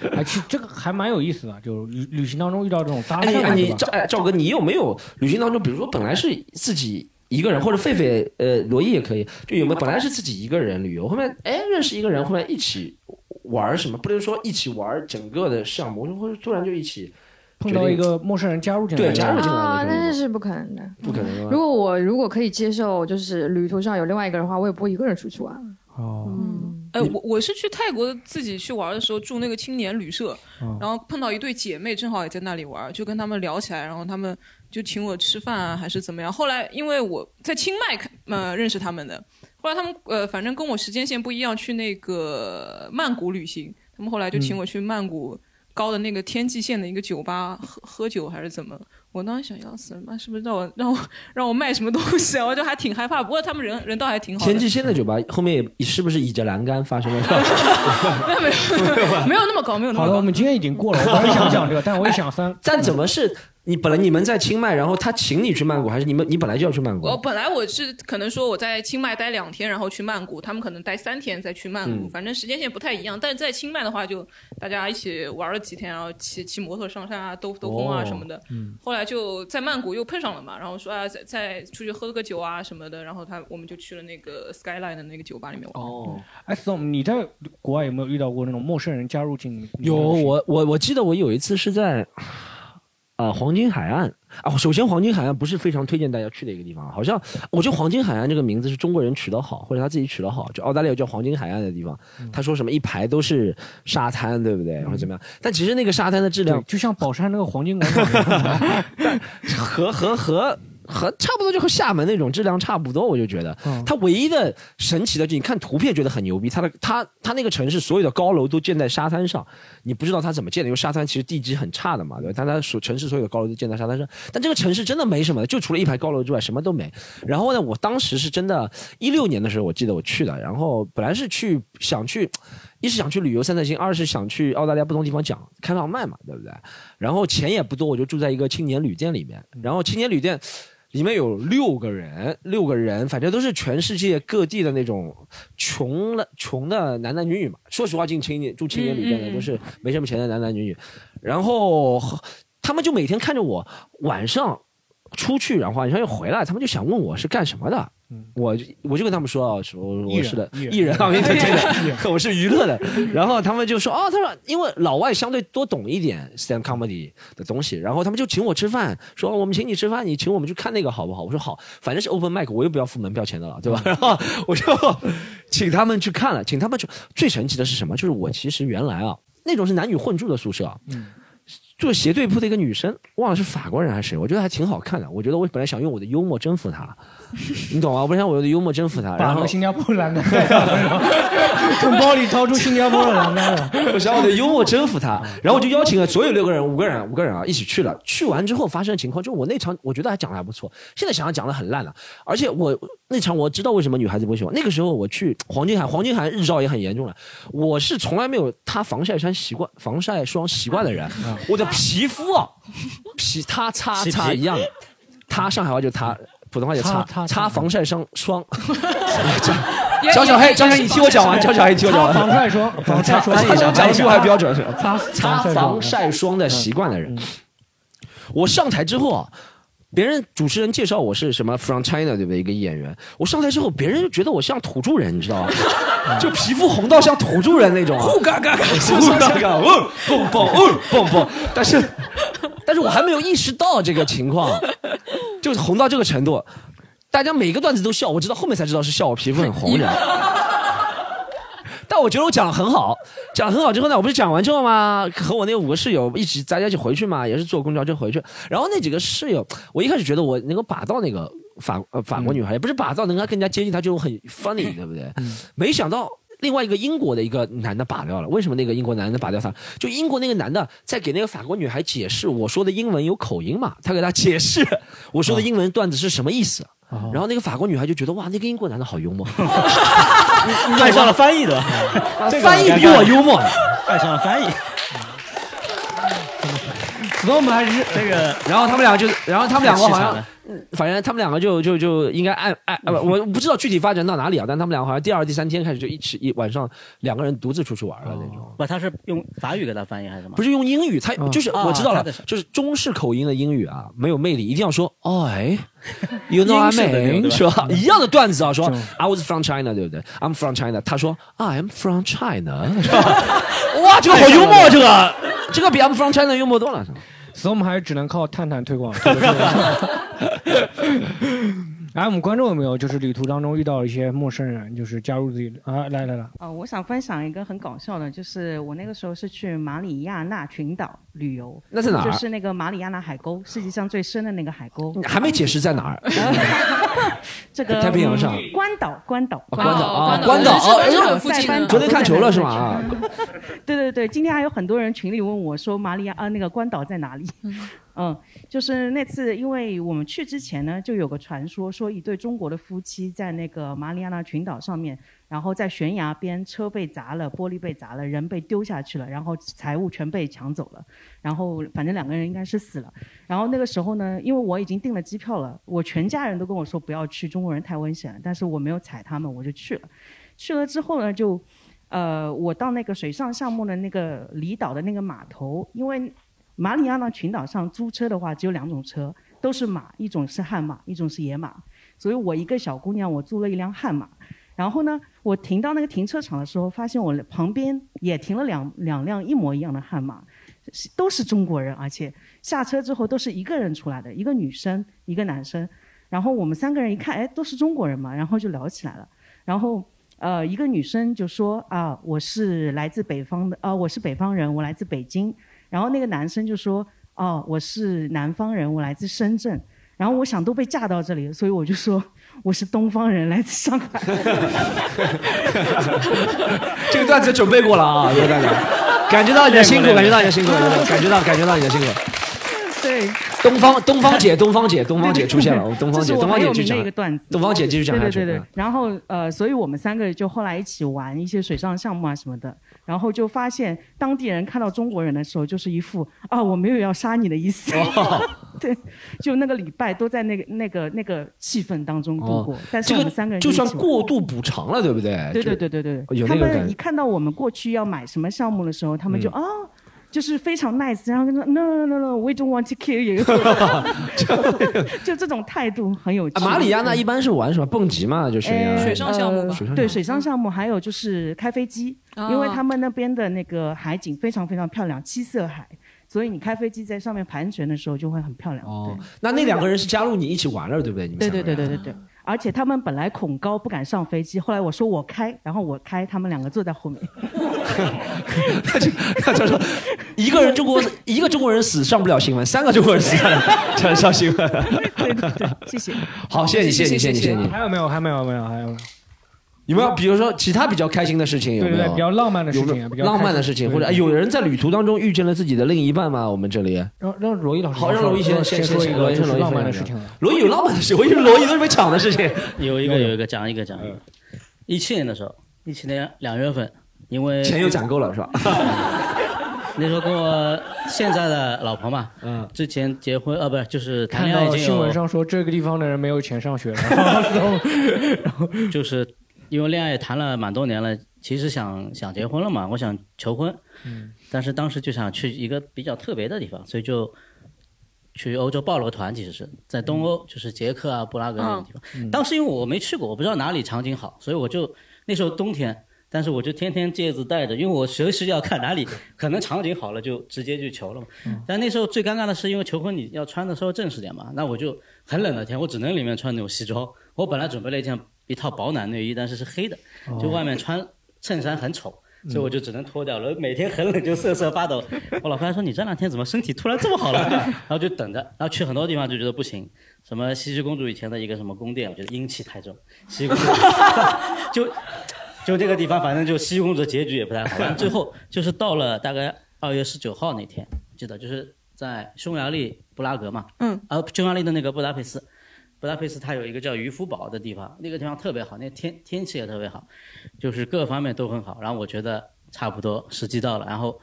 哎，其实这个还蛮有意思的，就旅旅行当中遇到这种搭讪，你赵哎赵哥，你有没有旅行当中，比如说本来是自己一个人，或者狒狒呃罗毅也可以，就有没有本来是自己一个人旅游，后面哎认识一个人，后面一起玩什么？不能说一起玩整个的项目，或者突然就一起碰到一个陌生人加入进来，对加入进来啊，那是不可能的，不可能。如果我如果可以接受，就是旅途上有另外一个人的话，我也不会一个人出去玩。哦，嗯，哎，我我是去泰国自己去玩的时候住那个青年旅社，然后碰到一对姐妹，正好也在那里玩，就跟他们聊起来，然后他们就请我吃饭啊，还是怎么样。后来因为我在清迈呃认识他们的，后来他们呃反正跟我时间线不一样，去那个曼谷旅行，他们后来就请我去曼谷高的那个天际线的一个酒吧喝喝酒还是怎么。我当时想要死了，妈是不是让我让我让我卖什么东西啊？我就还挺害怕。不过他们人人倒还挺好的。天际线的酒吧后面也是不是倚着栏杆发生了？没有没有没有那么高，没有那么好了，高。我们今天已经过了，我也想讲这个，但我也想三。但怎么是你本来你们在清迈，然后他请你去曼谷，还是你们你本来就要去曼谷？我本来我是可能说我在清迈待两天，然后去曼谷，他们可能待三天再去曼谷，嗯反正时间线不太一样。但是在清迈的话，就大家一起玩了几天，然后骑骑摩托上山啊，兜兜风啊哦什么的。嗯后来就在曼谷又碰上了嘛，然后说啊，再再出去喝个酒啊什么的，然后他我们就去了那个 Skyline 的那个酒吧里面玩。哦，哎，Storm，你在国外有没有遇到过那种陌生人加入进？有我我我记得我有一次是在啊、黄金海岸啊，首先黄金海岸不是非常推荐大家去的一个地方，好像我觉得黄金海岸这个名字是中国人取得好，或者他自己取得好，就澳大利亚叫黄金海岸的地方，他说什么一排都是沙滩，对不对？然后怎么样？但其实那个沙滩的质量，就像宝山那个黄金广场 和和和和差不多就和厦门那种质量差不多，我就觉得嗯它唯一的神奇的，就你看图片觉得很牛逼，它的它它那个城市所有的高楼都建在沙滩上，你不知道它怎么建的，因为沙滩其实地基很差的嘛，对吧？但它所城市所有的高楼都建在沙滩上，但这个城市真的没什么，就除了一排高楼之外什么都没。然后呢，我当时是真的，一六年的时候我记得我去的，然后本来是去想去。一是想去旅游散散心，二是想去澳大利亚不同地方讲开放麦嘛，对不对？然后钱也不多，我就住在一个青年旅店里面。然后青年旅店里面有六个人，六个人，反正都是全世界各地的那种穷了穷的男男女女嘛。说实话，进青年住青年旅店的都是没什么钱的男男女女。然后他们就每天看着我晚上出去，然后晚上又回来，他们就想问我是干什么的。我就我就跟他们说啊，说我是的艺人啊，我是娱乐的。然后他们就说哦，他说因为老外相对多懂一点 stand comedy 的东西，然后他们就请我吃饭，说哦我们请你吃饭，你请我们去看那个好不好？我说好，反正是 open mic，我又不要付门票钱的了，对吧？然后我就请他们去看了，请他们去。最神奇的是什么？就是我其实原来啊，那种是男女混住的宿舍啊。坐斜对铺的一个女生，忘了是法国人还是谁，我觉得还挺好看的。我觉得我本来想用我的幽默征服她，你懂吗？我想我的幽默征服他，然后新加坡栏杆带上，然 后从包里掏出新加坡的栏杆了。我想我的幽默征服他，然后我就邀请了所有六个人、五个人、五个人啊一起去了。去完之后发生的情况，就我那场我觉得还讲的还不错，现在想想讲的很烂了。而且我那场我知道为什么女孩子不喜欢。那个时候我去黄金海，黄金海日照也很严重了。我是从来没有擦防晒霜习惯、防晒霜习惯的人，我的皮肤啊，皮擦擦皮擦一样的，擦上海话就擦，普通话就擦擦防晒霜霜。也张 小黑，也张小黑，你听我讲完，张小黑，听我讲完。防晒霜，防晒霜，他讲的我还标准是擦擦防晒霜的习惯的人。我上台之后啊，别人主持人介绍我是什么 from China 对不对？一个演员。我上台之后，别人就觉得我像土著人，你知道吗？就皮肤红到像土著人那种啊。呼嘎嘎嘎，呼嘎嘎，嗯，蹦蹦，嗯，蹦蹦。但是，但是我还没有意识到这个情况，就是红到这个程度。大家每个段子都笑，我知道后面才知道是笑我皮肤很红的。但我觉得我讲的很好，讲得很好之后呢，我不是讲完之后嘛，和我那五个室友一起大家一起回去嘛，也是坐公交车回去。然后那几个室友，我一开始觉得我能够把到那个法呃法国女孩，也不是把到，能够更加接近她，就很 funny，对不对？没想到。另外一个英国的一个男的把掉了，为什么那个英国男的把掉他？就英国那个男的在给那个法国女孩解释我说的英文有口音嘛，他给他解释 我说的英文段子是什么意思。然后那个法国女孩就觉得哇，那个英国男的好幽默，爱上了翻译的，翻译比我幽默。爱上了翻译。所以我们还是这个，然后他们俩就，然后他们两个好像反正他们两个就就就应该按按，呃，我不知道具体发展到哪里啊，但他们两个好像第二、第三天开始就一起一晚上两个人独自出去玩了那种。不，他是用法语给他翻译还是什么？不是用英语，他就是哦我知道了，就是中式口音的英语啊，没有魅力，一定要说哦哎，you know I'm in 是吧？一样的段子啊，说 I was from China 对不对？I'm from China，他说 I'm from China 是吧？哇，这个好幽默，这个这个比 I'm from China 幽默多了。所以我们还是只能靠探探推广。哎，我们观众有没有就是旅途当中遇到一些陌生人，就是加入自己的啊？来来来，呃，我想分享一个很搞笑的，就是我那个时候是去马里亚纳群岛旅游，那在哪儿就是那个马里亚纳海沟，世界上最深的那个海沟。还没解释在哪儿？这个太平洋上嗯关岛，关岛，关岛啊，关岛哦，哎呦塞班岛昨天看球了是吗？啊，对对对，今天还有很多人群里问我说马里亚啊那个关岛在哪里？嗯，就是那次，因为我们去之前呢，就有个传说，说一对中国的夫妻在那个马里亚纳群岛上面，然后在悬崖边，车被砸了，玻璃被砸了，人被丢下去了，然后财物全被抢走了，然后反正两个人应该是死了。然后那个时候呢，因为我已经订了机票了，我全家人都跟我说不要去，中国人太危险了，但是我没有踩他们，我就去了。去了之后呢，就，呃，我到那个水上项目的那个离岛的那个码头，因为马里亚纳群岛上租车的话只有两种车，都是马，一种是悍马，一种是野马。所以我一个小姑娘，我租了一辆悍马。然后呢，我停到那个停车场的时候，发现我旁边也停了两两辆一模一样的悍马，都是中国人，而且下车之后都是一个人出来的，一个女生，一个男生。然后我们三个人一看，哎，都是中国人嘛，然后就聊起来了。然后呃，一个女生就说啊，我是来自北方的，啊，我是北方人，我来自北京。然后那个男生就说，哦，我是南方人，我来自深圳。然后我想都被架到这里了，所以我就说我是东方人，来自上海。这个段子准备过了啊，这个段子，感觉到你的辛苦，感觉到你的辛苦，感觉到感觉到你的辛苦。对，东方东方姐，东方姐，东方姐出现了，东方姐，东方姐继续讲一个段子。东方姐继续讲下去。对对对对。然后呃，所以我们三个就后来一起玩一些水上项目啊什么的，然后就发现当地人看到中国人的时候，就是一副啊我没有要杀你的意思。哦对，就那个礼拜都在那个那个那个气氛当中度过。但是我们三个人就算过度补偿了，对不对？对对对对对，他。们一看到我们过去要买什么项目的时候，他们就嗯啊。就是非常 nice，然后跟他说 no no no no，we don't want to kill you，就这种态度很有趣。啊马里亚纳一般是玩什么蹦极嘛，就悬崖呃水上项目水上对，水上项目还有就是开飞机，哦因为他们那边的那个海景非常非常漂亮，七色海，所以你开飞机在上面盘旋的时候就会很漂亮。哦，那那两个人是加入你一起玩了，对不对？你们对对三个人对对对对。而且他们本来恐高不敢上飞机，后来我说我开，然后我开，他们两个坐在后面。他就他就说，一个人中国一个中国人死上不了新闻，三个中国人死上上上新闻。对对对，谢谢。好，谢谢你，谢谢你，谢谢你，谢谢你。还有没有？还没有？没有？还有没有？有没有比如说其他比较开心的事情？有没有对对对，比较浪漫的事有没情啊，比较浪漫的事情，或者哎有人在旅途当中遇见了自己的另一半吗？我们这里让让罗毅老师好，让罗毅先先先说一个就是浪漫的事情。罗毅有浪漫的事，我以为罗毅都是被抢的事情。有一个有一个讲一个讲一个。一七年的时候，一七年两月份，因为钱又攒够了是吧？那时候跟我现在的老婆嘛，嗯，之前结婚啊不是就是谈看恋爱已经有新闻上说这个地方的人没有钱上学了，就是因为恋爱谈了蛮多年了，其实想想结婚了嘛，我想求婚，嗯，但是当时就想去一个比较特别的地方，所以就去欧洲报了个团，其实是在东欧，就是捷克啊、布拉格那种地方。嗯当时因为我没去过，我不知道哪里场景好，所以我就那时候冬天。但是我就天天戒指戴着，因为我随时要看哪里 可能场景好了，就直接就求了嘛。但那时候最尴尬的是，因为求婚你要穿的稍微正式点嘛，那我就很冷的天，我只能里面穿那种西装。我本来准备了一件一套保暖内衣，但是是黑的，就外面穿衬衫很丑，所以我就只能脱掉了。每天很冷就瑟瑟发抖。我老婆还说你这两天怎么身体突然这么好了？然后就等着，然后去很多地方就觉得不行。什么西西公主以前的一个什么宫殿，我觉得阴气太重，西西公主 就。就这个地方，反正就西公主的结局也不太好。反正最后就是到了大概二月十九号那天，记得就是在匈牙利布拉格嘛，嗯，呃，匈牙利的那个布达佩斯，布达佩斯它有一个叫渔夫堡的地方，那个地方特别好，那天天气也特别好，就是各方面都很好。然后我觉得差不多时机到了，然后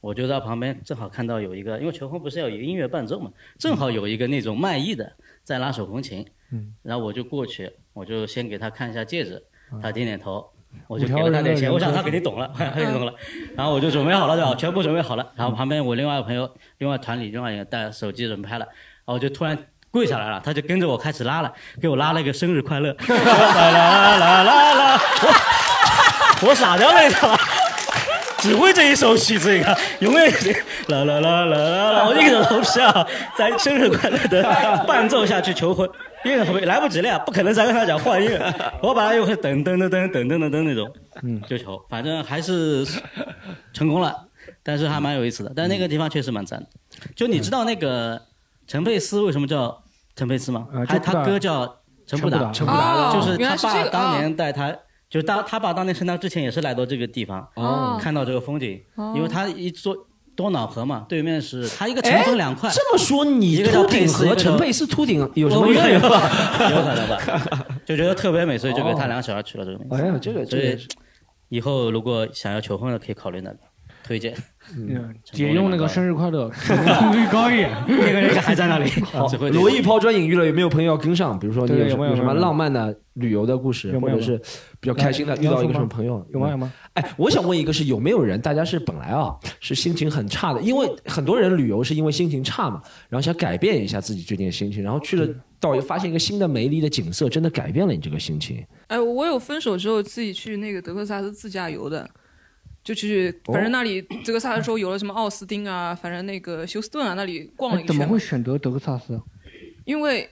我就到旁边正好看到有一个，因为求婚不是要有音乐伴奏嘛，正好有一个那种卖艺的在拉手风琴，嗯，然后我就过去，我就先给他看一下戒指，他点点头。我就给了他点钱，我想他肯定懂了，他肯定懂了。然后我就准备好了，对吧？全部准备好了。然后旁边我另外一个朋友，另外团里另外一个带手机准备拍了，然后我就突然跪下来了他就跟着我开始拉了给我拉了一个生日快乐。啦啦啦啦啦我我傻掉了呀只会这一首曲子一个。永远是啦啦啦啦啦啦我硬着头皮啊在生日快乐的伴奏下去求婚。硬着头皮来不及了呀不可能再跟他讲换音乐。我本来又会噔噔噔噔噔噔噔噔那种嗯。就求。反正还是成功了但是还蛮有意思的。但那个地方确实蛮赞的。就你知道那个陈佩斯为什么叫陈佩斯吗？还他哥叫陈布达，陈布达就是他爸当年带他。就是当他爸当年生他之前也是来到这个地方，哦看到这个风景，因为他一坐多瑙河嘛，对面是他一个城哎分两块。这么说，你秃顶和陈佩斯秃顶有什么我渊源吧？有可能吧，就觉得特别美，所以就给他两个小孩取了这个名字。哎呀，这个所以这个以后如果想要求婚的，可以考虑那个，推荐。嗯姐用那个生日快乐率高一点，那个人还在那里。好 只会，罗毅抛砖引玉了，有没有朋友要跟上？比如说你有有什么浪漫的旅游的故事，或者是比较开心的遇到一个什么朋友？有吗？有吗？哎，我想问一个是有没有人，大家是本来啊是心情很差的，因为很多人旅游是因为心情差嘛，然后想改变一下自己最近的心情，然后去了到发现一个新的美丽的景色，真的改变了你这个心情。哎，我有分手之后自己去那个德克萨斯自驾游的，就去，反正那里德克萨斯州有了什么奥斯汀啊，反正那个休斯顿啊那里逛了一圈怎么会选择德克萨斯？因为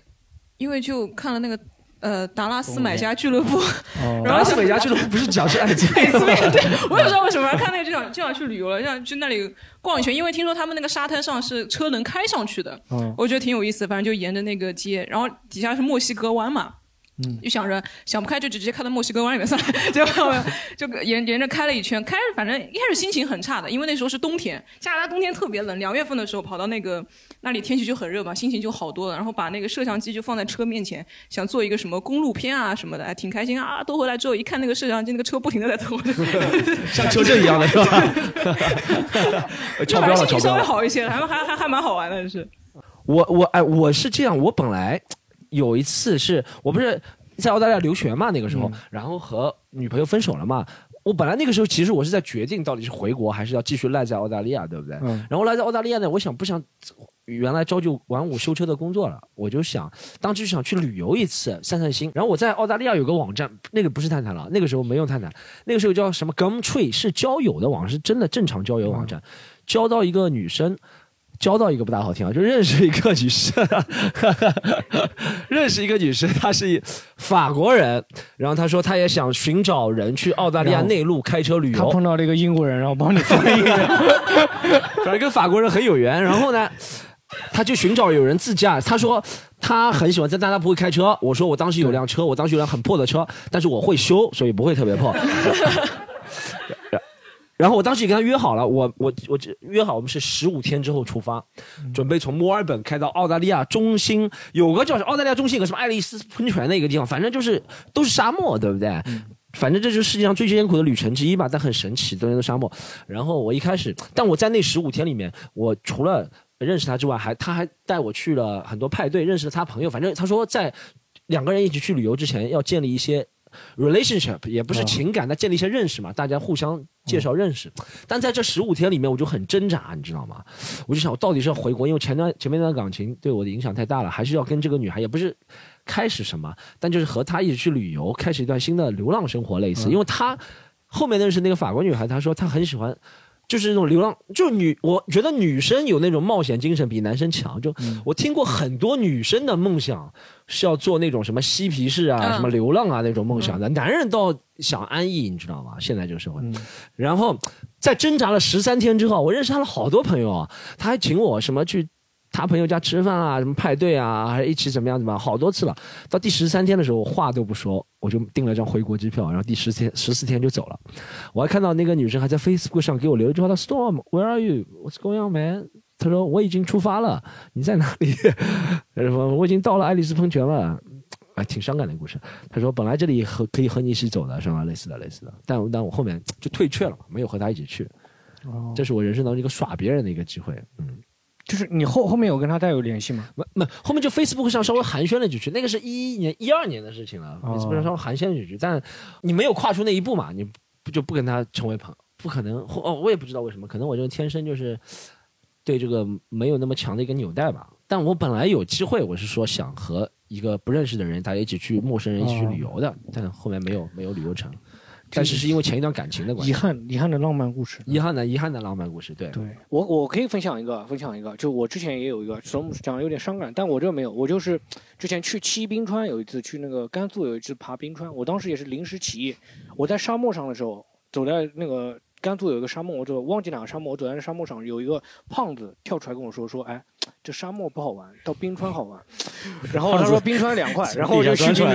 因为就看了那个呃达拉斯买家俱乐部，哦 达拉斯美家俱乐部不是讲是艾滋病艾滋病，对我也不知道为什么看那个就想就想去旅游了，就想去那里逛一圈，因为听说他们那个沙滩上是车能开上去的，嗯我觉得挺有意思。反正就沿着那个街，然后底下是墨西哥湾嘛。嗯就想着想不开就直接开到墨西哥湾里面算了，结果就沿 沿着开了一圈，开反正一开始心情很差的，因为那时候是冬天，加拿大冬天特别冷，两月份的时候跑到那个那里天气就很热嘛，心情就好多了，然后把那个摄像机就放在车面前，想做一个什么公路片啊什么的，还挺开心啊。都回来之后一看那个摄像机，那个车不停的在走，像车震一样的是吧？超标了，超标心情稍微。好一些，还还还还蛮好玩的，是。我我哎，我是这样，我本来有一次是我不是在澳大利亚留学嘛，那个时候，然后和女朋友分手了嘛。我本来那个时候其实我是在决定到底是回国还是要继续赖在澳大利亚，对不对？嗯然后赖在澳大利亚呢，我想不想原来朝九晚五修车的工作了，我就想当时就想去旅游一次，散散心。然后我在澳大利亚有个网站，那个不是探探了，那个时候没用探探，那个时候叫什么 Gumtree，是交友的网，是真的正常交友网站，交到一个女生。交到一个不大好听啊，就认识一个女生，认识一个女生，她是 法国人，然后她说她也想寻找人去澳大利亚内陆开车旅游，他碰到了一个英国人，然后帮你翻译。反正跟法国人很有缘。然后呢，她就寻找有人自驾。她说她很喜欢在，但她不会开车。我说我当时有辆车，我当时有辆很破的车，但是我会修，所以不会特别破。然后我当时也跟他约好了，我我我约好我们是十五天之后出发，准备从墨尔本开到澳大利亚中心，有个叫澳大利亚中心有个什么爱丽丝喷泉的一个地方，反正就是都是沙漠，对不对？反正这就是世界上最艰苦的旅程之一吧，但很神奇，都是沙漠。然后我一开始，但我在那十五天里面，我除了认识他之外，还他还带我去了很多派对，认识了他朋友。反正他说在两个人一起去旅游之前，要建立一些 relationship，也不是情感，那建立一些认识嘛，大家互相介绍认识。但在这十五天里面，我就很挣扎，你知道吗？我就想，我到底是要回国，因为前段前面那段感情对我的影响太大了，还是要跟这个女孩，也不是开始什么，但就是和她一起去旅游，开始一段新的流浪生活，类似。因为她后面认识那个法国女孩，她说她很喜欢。就是那种流浪，就女，我觉得女生有那种冒险精神比男生强。就我听过很多女生的梦想是要做那种什么嬉皮士啊、嗯什么流浪啊那种梦想的，男人倒想安逸，你知道吗？现在这个社会。然后在挣扎了十三天之后，我认识他了好多朋友啊，他还请我什么去他朋友家吃饭啊，什么派对啊，还一起怎么样怎么样，好多次了。到第十三天的时候，我话都不说，我就订了张回国机票，然后第十天十四天就走了。我还看到那个女生还在 Facebook 上给我留一句话：“她 Storm，Where are you? What's going on, man？” 她说：“我已经出发了，你在哪里？” 他说：“我已经到了爱丽丝喷泉了。”哎，挺伤感的故事。他说：“本来这里和可以和你一起走的，是吧？类似的，类似的。但但我后面就退却了嘛，没有和他一起去。哦这是我人生当中一个耍别人的一个机会。嗯，就是你后后面有跟他再有联系吗？没没，后面就 Facebook 上稍微寒暄了几句，那个是一一年、一二年的事情了。哦 Facebook 上稍微寒暄了几句，但你没有跨出那一步嘛，你不就不跟他成为朋友？不可能。或哦，我也不知道为什么，可能我这个天生就是对这个没有那么强的一个纽带吧。但我本来有机会，我是说想和一个不认识的人，大家一起去陌生人一起去旅游的，但后面没有没有旅游成。但是是因为前一段感情的关系。遗憾，遗憾的浪漫故事。遗憾的，遗憾的浪漫故事。对，对我我可以分享一个，分享一个，就我之前也有一个，说讲的有点伤感，但我这个没有，我就是之前去七冰川，有一次去那个甘肃有一次爬冰川，我当时也是临时起意，我在沙漠上的时候，走在那个甘肃有一个沙漠，我走忘记哪个沙漠，我走在那沙漠上，有一个胖子跳出来跟我说说，哎，这沙漠不好玩，到冰川好玩。然后他说冰川凉快，然后我就去冰川。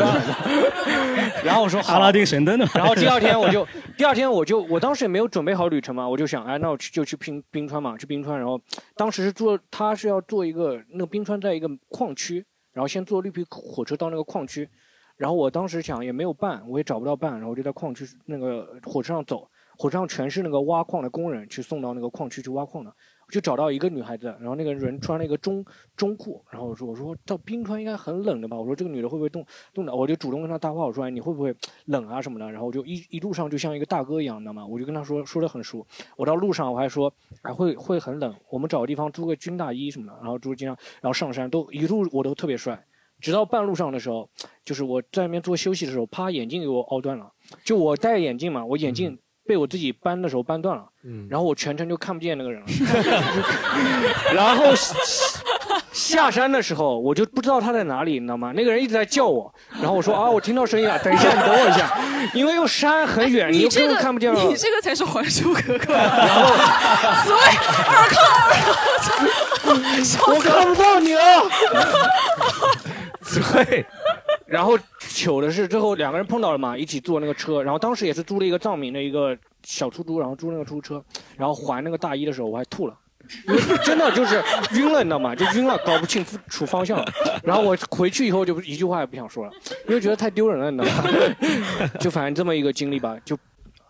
然后我说，阿拉丁神灯的。然后第二天我就，第二天我就，我当时也没有准备好旅程嘛，我就想，哎，那我去就去冰冰川嘛，去冰川。然后当时是坐，他是要坐一个那个冰川在一个矿区，然后先坐绿皮火车到那个矿区。然后我当时想也没有伴，我也找不到伴，然后我就在矿区那个火车上走，火车上全是那个挖矿的工人去送到那个矿区去挖矿的。就找到一个女孩子，然后那个人穿了一个中中裤，然后我说我说到冰川应该很冷的吧？我说这个女的会不会冻冻的？我就主动跟她搭话，我说哎你会不会冷啊什么的？然后我就一一路上就像一个大哥一样你知道吗，我就跟她说说的很熟。我到路上我还说哎会会很冷，我们找个地方租个军大衣什么的，然后租军上，然后上山都一路我都特别帅，直到半路上的时候，就是我在那边做休息的时候，啪眼镜给我凹断了，就我戴眼镜嘛，我眼镜。被我自己搬的时候搬断了，然后我全程就看不见那个人了。然后下山的时候，我就不知道他在哪里，你知道吗？那个人一直在叫我，然后我说啊，我听到声音了，等一下，你等我一下，因为又山很远，你根本看不见了。你这个才是还珠格格。然后，紫薇尔康，我看不到你了。紫薇。然后糗的是，最后两个人碰到了嘛，一起坐那个车。然后当时也是租了一个藏民的一个小出租，然后租那个出租车。然后还那个大衣的时候，我还吐了，真的就是晕了，你知道吗？就晕了，搞不清楚方向。然后我回去以后就一句话也不想说了，因为觉得太丢人了，你知道吗？就反正这么一个经历吧。就，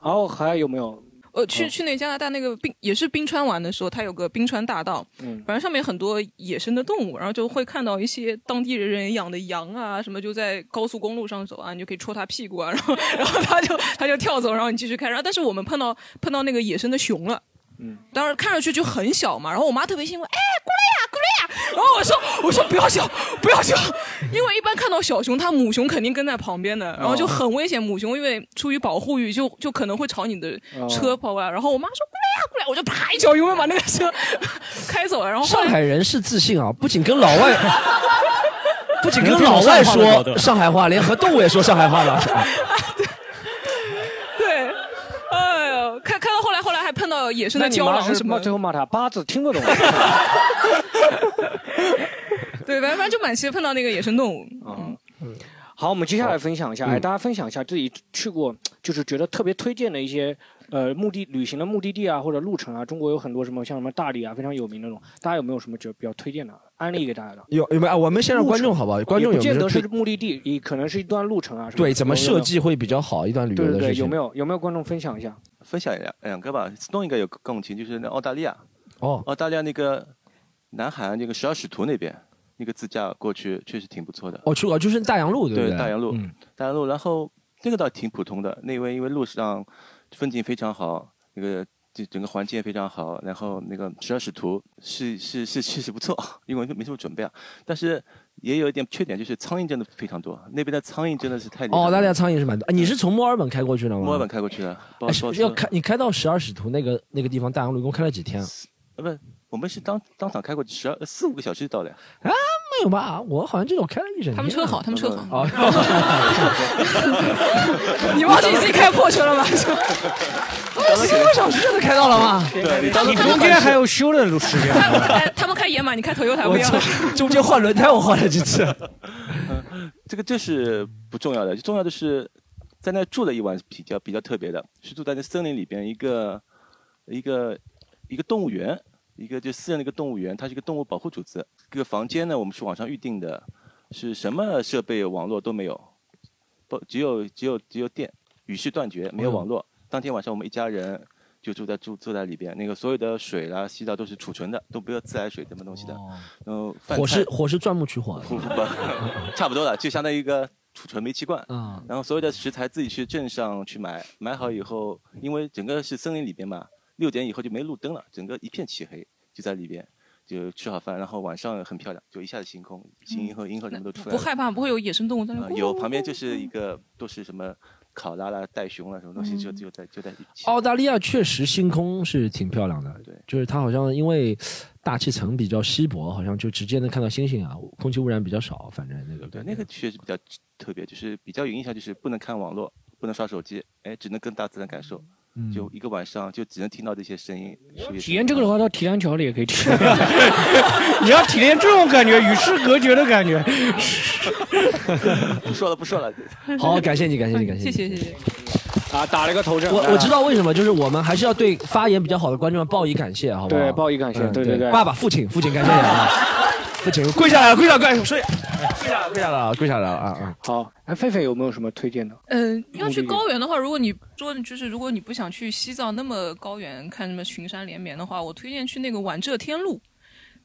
然后还有没有？呃，去去那加拿大那个冰也是冰川玩的时候，它有个冰川大道，嗯，反正上面很多野生的动物，然后就会看到一些当地人养的羊啊什么，就在高速公路上走啊，你就可以戳它屁股啊，然后然后它就它就跳走，然后你继续开，然后但是我们碰到碰到那个野生的熊了。嗯，当时看上去就很小嘛，然后我妈特别兴奋，哎，过来呀，过来呀，然后我说，我说不要笑，不要笑，因为一般看到小熊，它母熊肯定跟在旁边的，然后就很危险，母熊因为出于保护欲，就就可能会朝你的车跑过来，然后我妈说过来呀，过来，我就啪一脚油门把那个车 开走了，然后上海人是自信啊，不仅跟老外，不仅跟老外说上海话，连和动物也说上海话了。碰到野生的郊狼什么？最后骂他八字听不懂。对，反正就满期碰到那个野生动物。嗯嗯。好，我们接下来分享一下，哎，大家分享一下自己去过，就是觉得特别推荐的一些呃目的旅行的目的地啊，或者路程啊。中国有很多什么像什么大理啊，非常有名那种。大家有没有什么觉得比较推荐的安利给大家的？有有没有？我们先让观众好不好？观众有见得是目的地，也可能是一段路程啊。对，怎么设计会比较好？一段旅游的对对，有没有？有没有观众分享一下？分享两两个吧，斯东应该有共情，就是那澳大利亚。哦。澳大利亚那个南海岸那个十二使徒那边。那个自驾过去确实挺不错的。哦，去过就是大洋路，对不对？大洋路，大洋路。然后那个倒挺普通的，那位因为路上风景非常好，那个就整个环境也非常好。然后那个十二使徒是是是确实不错，因为没什么准备啊。但是也有一点缺点，就是苍蝇真的非常多。那边的苍蝇真的是太……哦，大家苍蝇是蛮多。你是从墨尔本开过去的吗？墨尔本开过去的。要开你开到十二使徒那个那个地方大洋路，一共开了几天啊？呃，不。我们是当当场开过去十二四五个小时就到了呀？啊，没有吧？我好像这种开了一整天。他们车好，他们车好。你忘记自己开破车了吗？四个小时就能开到了吗？对，你中间还有修的时间。他们开野马，你开头油台不一样。中间换轮胎我换了几次。这个这是不重要的，重要的是在那住了一晚比较比较特别的，是住在那森林里边一个一个一个动物园。一个就私人的一个动物园，它是一个动物保护组织。这个房间呢，我们是网上预定的，是什么设备、网络都没有，不只有只有只有电，与世断绝，没有网络。当天晚上我们一家人就住在住住在里边，那个所有的水啦、洗澡都是储存的，都不要自来水什么东西的。然后火是火是钻木取火，不不不，差不多了，就相当于一个储存煤气罐。嗯。然后所有的食材自己去镇上去买，买好以后，因为整个是森林里边嘛。六点以后就没路灯了，整个一片漆黑，就在里边，就吃好饭，然后晚上很漂亮，就一下子星空，星星和银河什么都出来了。不害怕，不会有野生动物在那有旁边就是一个都是什么考拉啦、袋熊啦什么东西就就在就在一起。澳大利亚确实星空是挺漂亮的，对，就是它好像因为大气层比较稀薄，好像就直接能看到星星啊，空气污染比较少，反正那个对那个确实比较特别，就是比较有印象，就是不能看网络，不能刷手机，哎，只能跟大自然感受。嗯就一个晚上就只能听到这些声音。体验这个的话，到提篮桥里也可以体 验。你要体验这种感觉，与世隔绝的感觉。不说了，不说了。好，感谢你，感谢你，感谢你。谢谢谢谢。啊，打了个头阵。我我知道为什么，就是我们还是要对发言比较好的观众们报以感谢，好不好？对报以感谢嗯对对对爸爸、父亲、父亲，感谢你啊！父亲，跪下来了，跪下来了，跪下来了，睡，跪下来，跪下来了，跪下来了啊啊！好，哎，狒狒有没有什么推荐的？嗯，要去高原的话，如果你说就是如果你不想去西藏那么高原看什么群山连绵的话，我推荐去那个皖浙天路，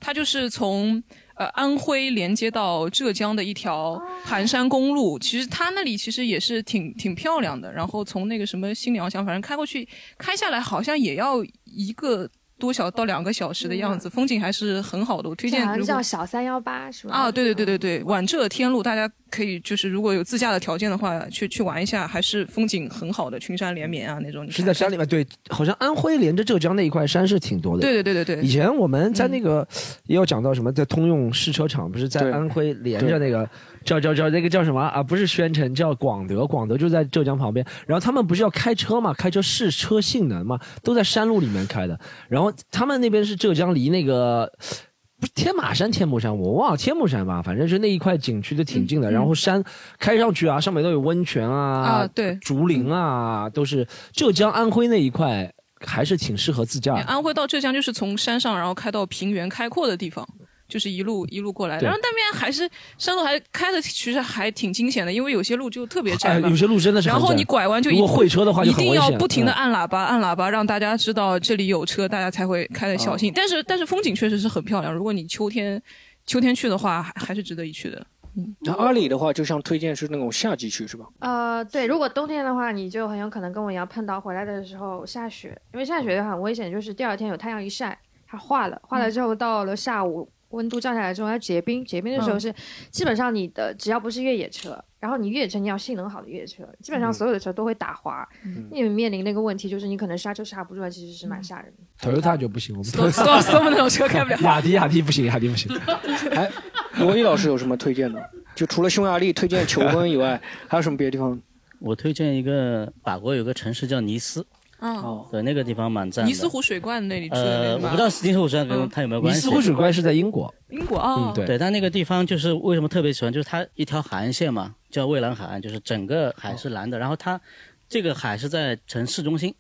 它就是从呃安徽连接到浙江的一条盘山公路。其实它那里其实也是挺挺漂亮的。然后从那个什么新娘乡，反正开过去开下来好像也要一个。多小到两个小时的样子，风景还是很好的。我推荐这好像叫小三幺八是吧？啊，对对对对对，皖浙天路，大家可以就是如果有自驾的条件的话，去去玩一下，还是风景很好的，群山连绵啊那种。是在山里面，对，好像安徽连着浙江那一块山是挺多的。对对对对对以前我们在那个也有讲到什么，在通用试车场，不是在安徽连着那个叫叫叫那个叫什么啊？不是宣城，叫广德，广德就在浙江旁边。然后他们不是要开车嘛，开车试车性能嘛，都在山路里面开的。然后他们那边是浙江，离那个。不是天马山、天目山，我忘了天目山吧，反正是那一块景区就挺近的。嗯然后山开上去啊，上面都有温泉啊，啊对竹林啊，都是浙江、安徽那一块，还是挺适合自驾的。安徽到浙江就是从山上，然后开到平原开阔的地方。就是一路一路过来，对然后那边还是山路还开的其实还挺惊险的，因为有些路就特别窄有些路真的是然后你拐弯就一如果会车的话就一定要不停的嗯按喇叭，按喇叭让大家知道这里有车，大家才会开的小哦心。但是但是风景确实是很漂亮，如果你秋天秋天去的话，还还是值得一去的。那阿里的话，就像推荐是那种夏季去是吧？呃，对，如果冬天的话，你就很有可能跟我一样碰到回来的时候下雪，因为下雪很危险，就是第二天有太阳一晒，它化了，化了之后到了下午。温度降下来之后，它结冰，结冰的时候嗯是、基本上你的只要不是越野车，然后你越野车你要性能好的越野车，基本上所有的车都会打滑，嗯你面临那个问题就是你可能刹车刹不住，其实是蛮吓人的。Toyota 就不行，我们 Stop- stop- stop 那种车开不了雅迪雅迪不行，雅迪不行。哎，罗毅老师有什么推荐的？就除了匈牙利推荐求婚以外，还有什么别的地方？我推荐一个法国有个城市叫尼斯，哦，对，那个地方蛮赞的。尼斯湖水怪那里去的呃，那个吗我不知道尼斯湖水怪跟嗯。它有没有关系。尼斯湖水怪是在英国，英国啊，嗯，对，但那个地方就是为什么特别喜欢，就是它一条海岸线嘛，叫蔚蓝海岸，就是整个海是蓝的，然后它这个海是在城市中心，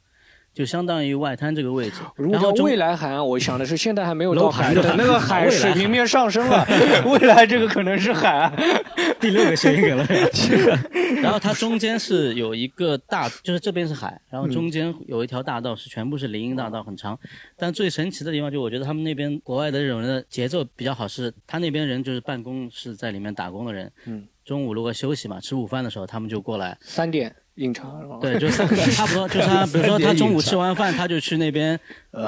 就相当于外滩这个位置。如果然后未来海岸，我想的是现在还没有到海，盘等那个海水平面上升了 未来这个可能是海岸。第六个谐音梗了。然后它中间是有一个大，就是这边是海，然后中间有一条大道是全部是林荫大道，很长。但最神奇的地方就我觉得他们那边国外的这种人的节奏比较好，是他那边人就是办公是在里面打工的人，嗯，中午如果休息嘛，吃午饭的时候他们就过来。三点饮茶是吧？对，就是差不多，就是他，比如说他中午吃完饭，他就去那边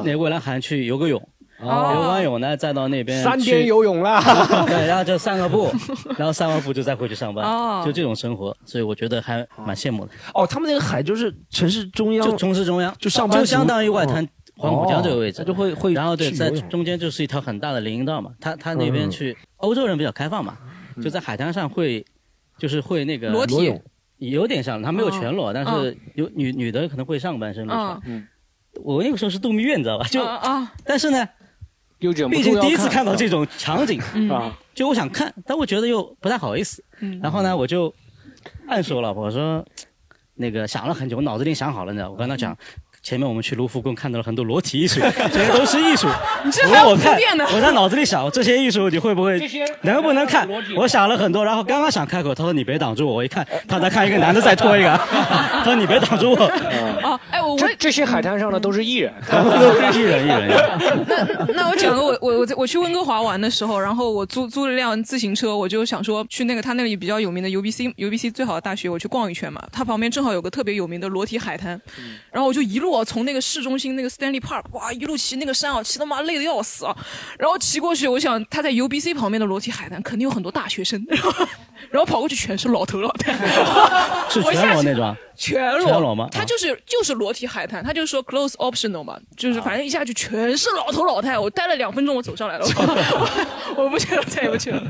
那蔚蓝海岸去游个泳，哦。游完泳呢，再到那边三天游泳啦。对，然后就散个步，然后散完步就再回去上班哦，就这种生活，所以我觉得还蛮羡慕的。哦，他们那个海就是城市中央，就城市中央，就上班就相当于外滩哦。黄浦江这个位置，就会会然后对，在中间就是一条很大的林荫道嘛，他他那边嗯。去，欧洲人比较开放嘛，就在海滩上会，就是会那个裸体。裸泳有点像，他没有全裸，哦但是有女女的可能会上半身露出来我那个时候是度蜜月，你知道吧？就啊啊，但是呢，又忍不毕竟第一次看看到这种场景嗯。啊，就我想看，但我觉得又不太好意思。嗯。然后呢，我就暗示我老婆我说，那个想了很久，我脑子里想好了，你知道，我跟她讲。前面我们去卢浮宫看到了很多裸体艺术，这些都是艺术。你这还我我看我在脑子里想这些艺术你会不会能不能看？我想了很多，然后刚刚想开口，他说你别挡住我，我一看他在看一个男的在拖一个，他说你别挡住我。哦，哎，我我这这些海滩上的都是艺人，都是艺人艺人。那那我讲个我我我在我去温哥华玩的时候，然后我租租了辆自行车，我就想说去那个他那里比较有名的 UBC UBC 最好的大学，我去逛一圈嘛。他旁边正好有个特别有名的裸体海滩，然后我就一路啊从那个市中心那个 Stanley Park 哇一路骑那个山啊，骑他妈累的要死啊。然后骑过去，我想他在 UBC 旁边的裸体海滩肯定有很多大学生，然后然后跑过去全是老头老太，是全裸那种啊？全裸，全裸吗他就是就是裸体海滩，他就说 close optional 嘛，就是反正一下去全是老头老太，我待了两分钟，我走上来了，我 我不去了，再也不去了。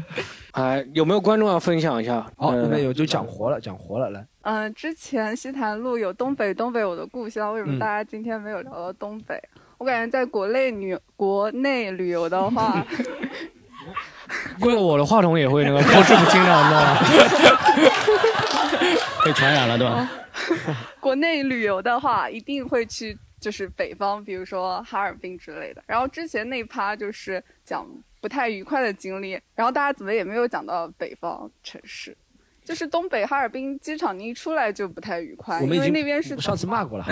哎，有没有观众要分享一下？好，呃那边有就讲活了，讲活了，来。嗯，之前西坛路有东北，东北我的故乡，为什嗯么大家今天没有聊到东北？我感觉在国内旅国内旅游的话，因为我的话筒也会那个口齿不清的，你知道吗？被传染了对吧？国内旅游的话，一定会去就是北方，比如说哈尔滨之类的。然后之前那趴就是讲不太愉快的经历，然后大家怎么也没有讲到北方城市，就是东北哈尔滨机场，你一出来就不太愉快，因为那边是上次骂过了。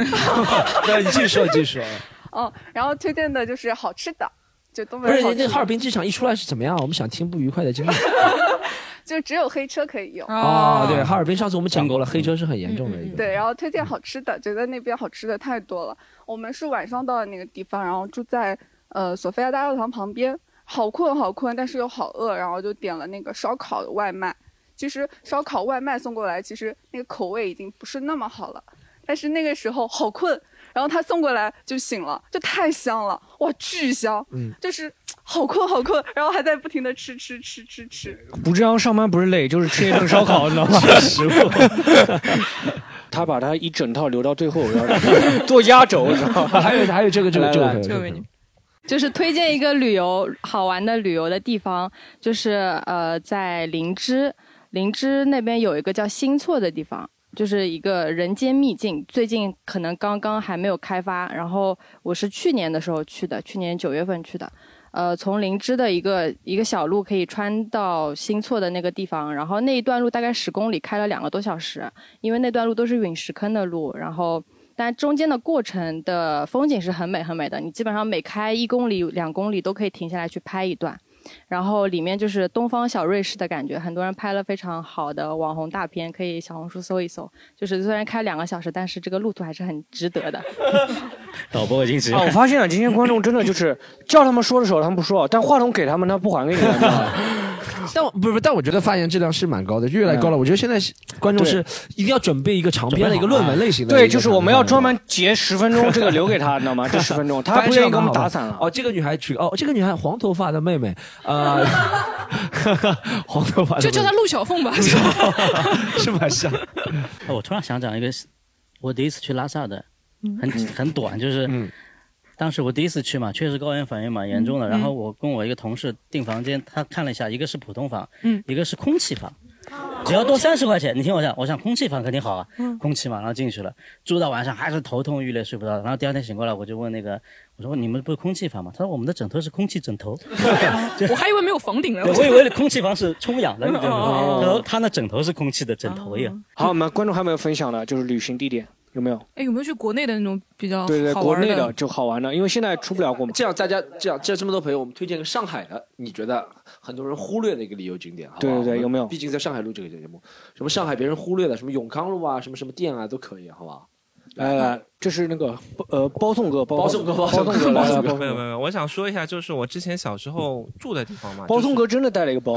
对，你继续说，继续说。嗯，然后推荐的就是好吃的，就东北不是那哈尔滨机场一出来是怎么样？我们想听不愉快的经历。就只有黑车可以用。哦，对，哈尔滨上次我们讲过了，黑车是很严重的一个。对，然后推荐好吃的，觉得那边好吃的太多了。我们是晚上到的那个地方，然后住在呃索菲亚大教堂旁边，好困好困，但是又好饿，然后就点了那个烧烤的外卖。其实烧烤外卖送过来，其实那个口味已经不是那么好了，但是那个时候好困，然后他送过来就醒了，就太香了，哇，巨香，嗯就是好困好困，然后还在不停的吃吃吃吃吃。不这样上班不是累，就是吃一顿烧烤，你知道吗？食物。他把他一整套留到最后，然后做压轴，知道吗？还有还有这个这个这个可以这个就是推荐一个旅游好玩的旅游的地方，就是呃，在林芝，灵芝那边有一个叫新措的地方，就是一个人间秘境，最近可能刚刚还没有开发。然后我是去年的时候去的，去年九月份去的。呃，从灵芝的一个一个小路可以穿到新措的那个地方，然后那一段路大概十公里，开了两个多小时，因为那段路都是陨石坑的路，然后但中间的过程的风景是很美很美的，你基本上每开一公里、两公里都可以停下来去拍一段。然后里面就是东方小瑞士的感觉，很多人拍了非常好的网红大片，可以小红书搜一搜。就是虽然开两个小时，但是这个路途还是很值得的。导播已经直接啊，我发现了，今天观众真的就是叫他们说的时候他们不说，但话筒给他们他不还给你？但我不是，但我觉得发言质量是蛮高的，越来越高了。我觉得现在观众是一定要准备一个长篇的一个论文类型的。对，就是我们要专门截十分钟，这个留给他，你知道吗？这十分钟，他不愿意给我们打散了。哦，这个女孩取哦，这个女孩黄头发的妹妹，呃，黄头发的妹妹就叫她陆小凤吧，是蛮像。我突然想讲一个，我第一次去拉萨的，很很短，就是，当时我第一次去嘛，确实高原反应蛮严重的。嗯然后我跟我一个同事订房间，他看了一下，一个是普通房，嗯一个是空气房，只要多三十块钱。你听我讲，我想空气房肯定好啊，嗯空气嘛，然后进去了，住到晚上还是头痛欲裂，睡不着。然后第二天醒过来，我就问那个，我说你们不是空气房吗？他说我们的枕头是空气枕头。我还以为没有房顶呢。我以为空气房是充氧的，你知道吗？哦他说他那枕头是空气的枕头一样。好，我们观众还没有分享的，就是旅行地点有没有？哎，有没有去国内的那种比较对对，国内的就好玩的，因为现在出不了国。这样大家这样这这么多朋友，我们推荐个上海的，你觉得很多人忽略的一个旅游景点，好不好对对对有没有毕竟在上海录这个节目，什么上海别人忽略的，什么永康路啊，什么什么店啊，都可以，好不好？来来，这是那个呃包颂哥，包颂哥包包颂哥包没颂哥。有没有没有，我想说一下，就是我之前小时候住的地方嘛。包颂哥真的带了一个包，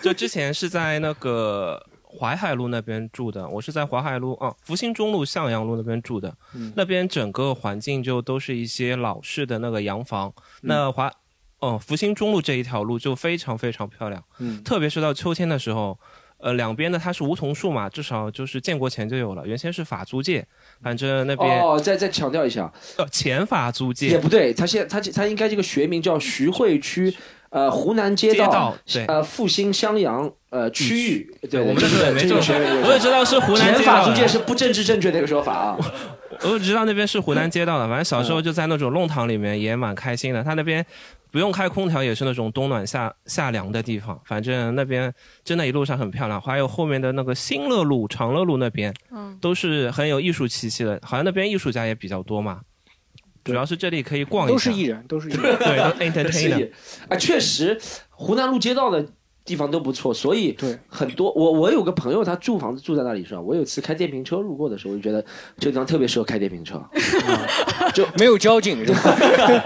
就之前是在那个淮海路那边住的，我是在淮海路啊，福兴中路、向阳路那边住的。嗯那边整个环境就都是一些老式的那个洋房。嗯那淮哦，福兴中路这一条路就非常非常漂亮，嗯特别是到秋天的时候。呃，两边的它是梧桐树嘛，至少就是建国前就有了。原先是法租界，反正那边哦，再再强调一下，呃前法租界也不对，他现他他应该这个学名叫徐汇区。呃，湖南街道，街道对呃，复兴襄阳呃区域，对，我们这这个没这个个学，我也知道是湖南前街道的法租界是不政治正确的一个说法啊。我只知道那边是湖南街道的，反正小时候就在那种弄堂里面也蛮开心的。他那边不用开空调，也是那种冬暖夏夏凉的地方。反正那边真的一路上很漂亮，还有后面的那个新乐路、长乐路那边，嗯都是很有艺术气息的。好像那边艺术家也比较多嘛。主要是这里可以逛一下，都是艺人，都是艺人。对，都是 entertainer。啊，确实，湖南路街道的地方都不错，所以很多我我有个朋友，他住房子住在那里是吧？我有次开电瓶车路过的时候，我就觉得这个地方特别适合开电瓶车，就没有交警是吧？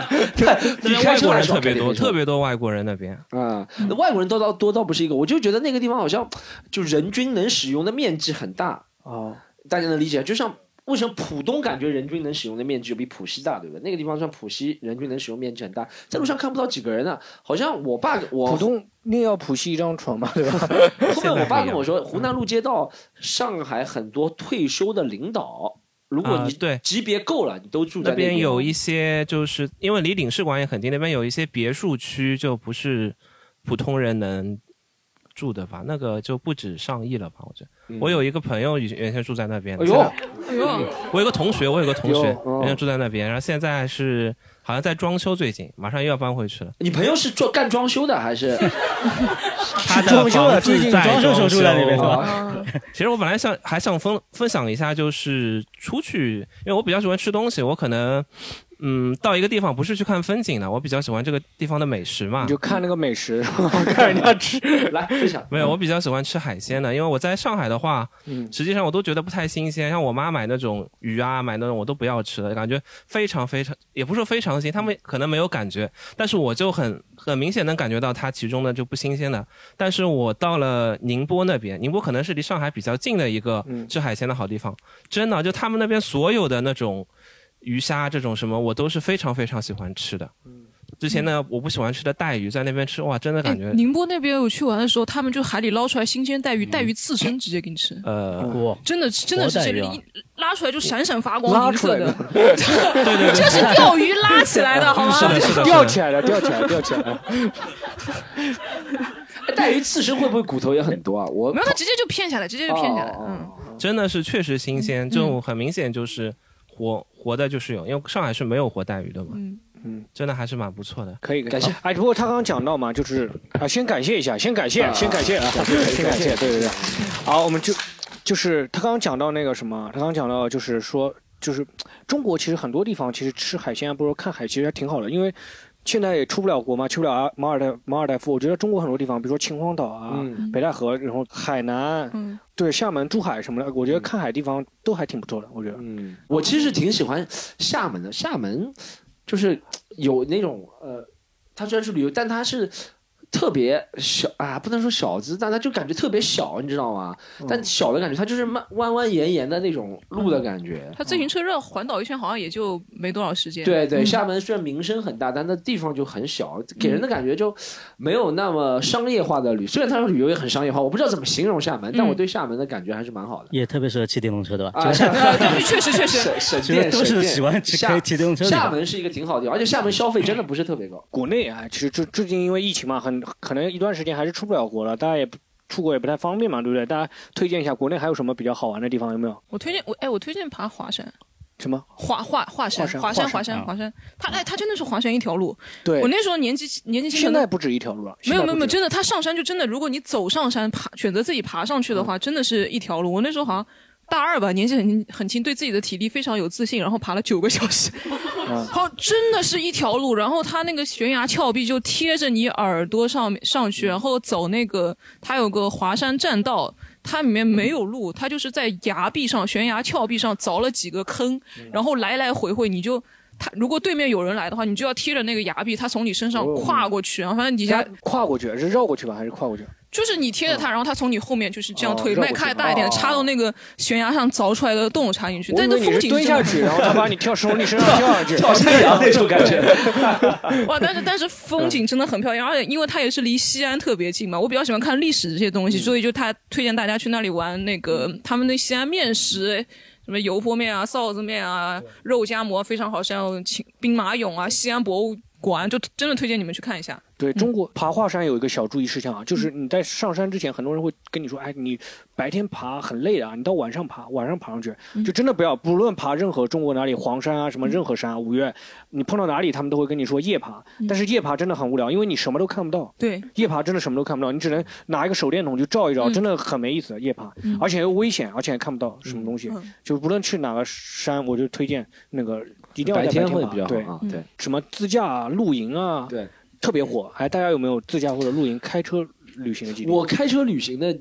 你开车那边外国人特别多，特别多外国人那边。啊，那外国人多倒多倒不是一个，我就觉得那个地方好像就人均能使用的面积很大哦，大家能理解？就像为什么浦东感觉人均能使用的面积就比浦西大，对不对？那个地方算浦西人均能使用面积很大，在路上看不到几个人呢、好像我爸我浦东宁要浦西一张床嘛，对吧？后面我爸跟我说，湖南路街道上海很多退休的领导，如果你级别够了，你都住在那边。有一些就是因为离领事馆也很近，那边有一些别墅区就不是普通人能住的吧？那个就不止上亿了吧？我觉得。嗯我有一个朋友以原先住在那边，哎呦哎呦，我有个同学，我有个同学原先住在那边，然后现在是好像在装修，最近马上又要搬回去了。你朋友是做干装修的还是？他的装修啊房子最近在装修手修住在那边是吧啊 其实我本来想还想分分享一下，就是出去，因为我比较喜欢吃东西，我可能嗯到一个地方不是去看风景的，我比较喜欢这个地方的美食嘛。你就看那个美食，看人家吃，来分享。没有，我比较喜欢吃海鲜的，因为我在上海的话，嗯实际上我都觉得不太新鲜。像我妈买那种鱼啊，买那种我都不要吃的，感觉非常非常，也不是说非常新，他们可能没有感觉，但是我就很很明显能感觉到它其中的就不新鲜的。但是我到了宁波那边，宁波可能是离上海比较近的一个嗯。吃海鲜的好地方，真的就他们那边所有的那种鱼虾这种什么，我都是非常非常喜欢吃的。之前呢，我不喜欢吃的带鱼，在那边吃哇，真的感觉哎宁波那边我去玩的时候，他们就海里捞出来新鲜带鱼，带鱼刺身直接给你吃。呃，真的真的是这个一拉出来就闪闪发光，拉银色的。出来的，对对这是钓鱼拉起来的，好吗？是的，是的，吊起来了，钓起来了，吊起来 带鱼刺身会不会骨头也很多啊？我没有，他直接就片下来，直接就片下来。哦嗯，真的是确实新鲜，就很明显就是活活的就是有，因为上海是没有活带鱼的嘛。嗯嗯，真的还是蛮不错的。可以感谢哎，不过他刚刚讲到嘛，就是啊，先感谢一下，先感谢，啊先感谢啊，先感谢，对对对。好，我们就就是他刚刚讲到那个什么，他刚刚讲到就是说，就是中国其实很多地方其实吃海鲜啊，不如看海，其实还挺好的，因为。现在也出不了国嘛，去不了啊马尔代马尔代夫。我觉得中国很多地方，比如说秦皇岛啊、嗯北戴河，然后海南，嗯对厦门、珠海什么的，我觉得看海地方都还挺不错的。我觉得，嗯，我其实挺喜欢厦门的。厦门就是有那种呃，它虽然是旅游，但它是特别小啊，不能说小资，但它就感觉特别小，你知道吗？但小的感觉，它就是慢弯弯延延的那种路的感觉。它自行车绕环岛一圈好像也就没多少时间。对对，嗯厦门虽然名声很大，但那地方就很小，给人的感觉就没有那么商业化的旅。虽然它旅游也很商业化，我不知道怎么形容厦门，但我对厦门的感觉还是蛮好的。也特别适合骑电动车，对吧？啊，确实确实省省电，都是省电喜欢骑电动车厦门是一个挺好的地方，而且厦门消费真的不是特别高。国内啊，其实最最近因为疫情嘛，很可能一段时间还是出不了国了，大家也不出国也不太方便嘛，对不对？大家推荐一下国内还有什么比较好玩的地方有没有？我推荐我哎，我推荐爬华山。什么？华华华山华山华山华华山它哎它真的是华山一条路。对我那时候年纪年纪轻，现在不止一条路了。没有没有没有，真的，它上山就真的，如果你走上山爬，选择自己爬上去的嗯话，真的是一条路。我那时候好像大二吧，年纪很很轻，对自己的体力非常有自信，然后爬了九个小时，嗯 好，真的是一条路。然后它那个悬崖峭壁就贴着你耳朵上面上嗯去，然后走那个，它有个华山栈道。它里面没有路，它就是在崖壁上、悬崖峭壁上凿了几个坑，嗯然后来来回回，你就他如果对面有人来的话，你就要贴着那个崖壁，他从你身上哦跨过去，然后反正底下跨过去是绕过去吧，还是跨过去？就是你贴着它，然后它从你后面就是这样哦腿迈开大一点，哦插到那个悬崖上凿出来的洞插进去。但那风为你蹲景真的下去，然后他把你跳从你身上跳下去，跳山羊那种感觉。哇，但是但是风景真的很漂亮，而且因为它也是离西安特别近嘛，我比较喜欢看历史这些东西，所以就他推荐大家去那里玩那个他们那西安面食。什么油泼面啊、臊子面啊、肉夹馍非常好吃，还有秦兵马俑啊、西安博物馆，就真的推荐你们去看一下。对中国爬华山有一个小注意事项啊，就是你在上山之前，很多人会跟你说，哎，你白天爬很累的啊，你到晚上爬，晚上爬上去，就真的不要，不论爬任何中国哪里黄山啊，什么任何山啊，五岳，你碰到哪里，他们都会跟你说夜爬，但是夜爬真的很无聊，因为你什么都看不到。对，夜爬真的什么都看不到，你只能拿一个手电筒去照一照，嗯。真的很没意思。夜爬，嗯。而且又危险，而且还看不到什么东西。嗯。就无论去哪个山，我就推荐那个一定要白天会比较好对啊对什么自驾啊、露营啊，对，特别火。哎，大家有没有自驾或者露营、开车旅行的经历？我开车旅行的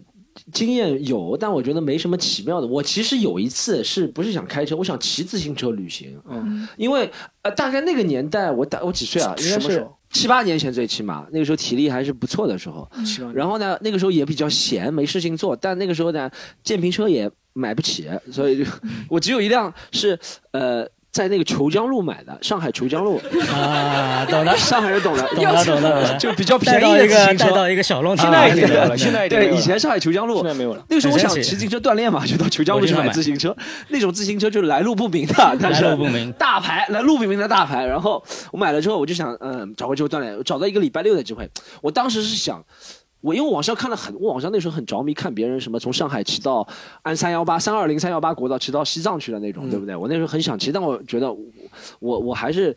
经验有，但我觉得没什么奇妙的。我其实有一次是不是想开车，我想骑自行车旅行。嗯，因为呃，大概那个年代，我大我几岁啊？应该是七八年前最起码，那个时候体力还是不错的时候。然后呢，那个时候也比较闲，没事情做。但那个时候呢，电瓶车也买不起，所以就我只有一辆是呃。在那个虬江路买的，上海虬江路。啊，懂了，上海人懂了懂了懂了。就比较便宜的自行车，带到一个小弄堂现在已啊经没有了，现在已经没有对，以前上海虬江路。现在没有了。那个时候我想骑自行车锻炼嘛，就到虬江路去买自行车，那种自行车就是来路不明的，但是来路不明。大牌，来路不明的大牌。然后我买了之后，我就想，嗯，找个机会锻炼，找到一个礼拜六的机会。我当时是想。我因为网上看了很，我网上那时候很着迷，看别人什么从上海骑到安三幺八、三二零、三幺八国道骑到西藏去的那种，对不对？我那时候很想骑，但我觉得我我我还是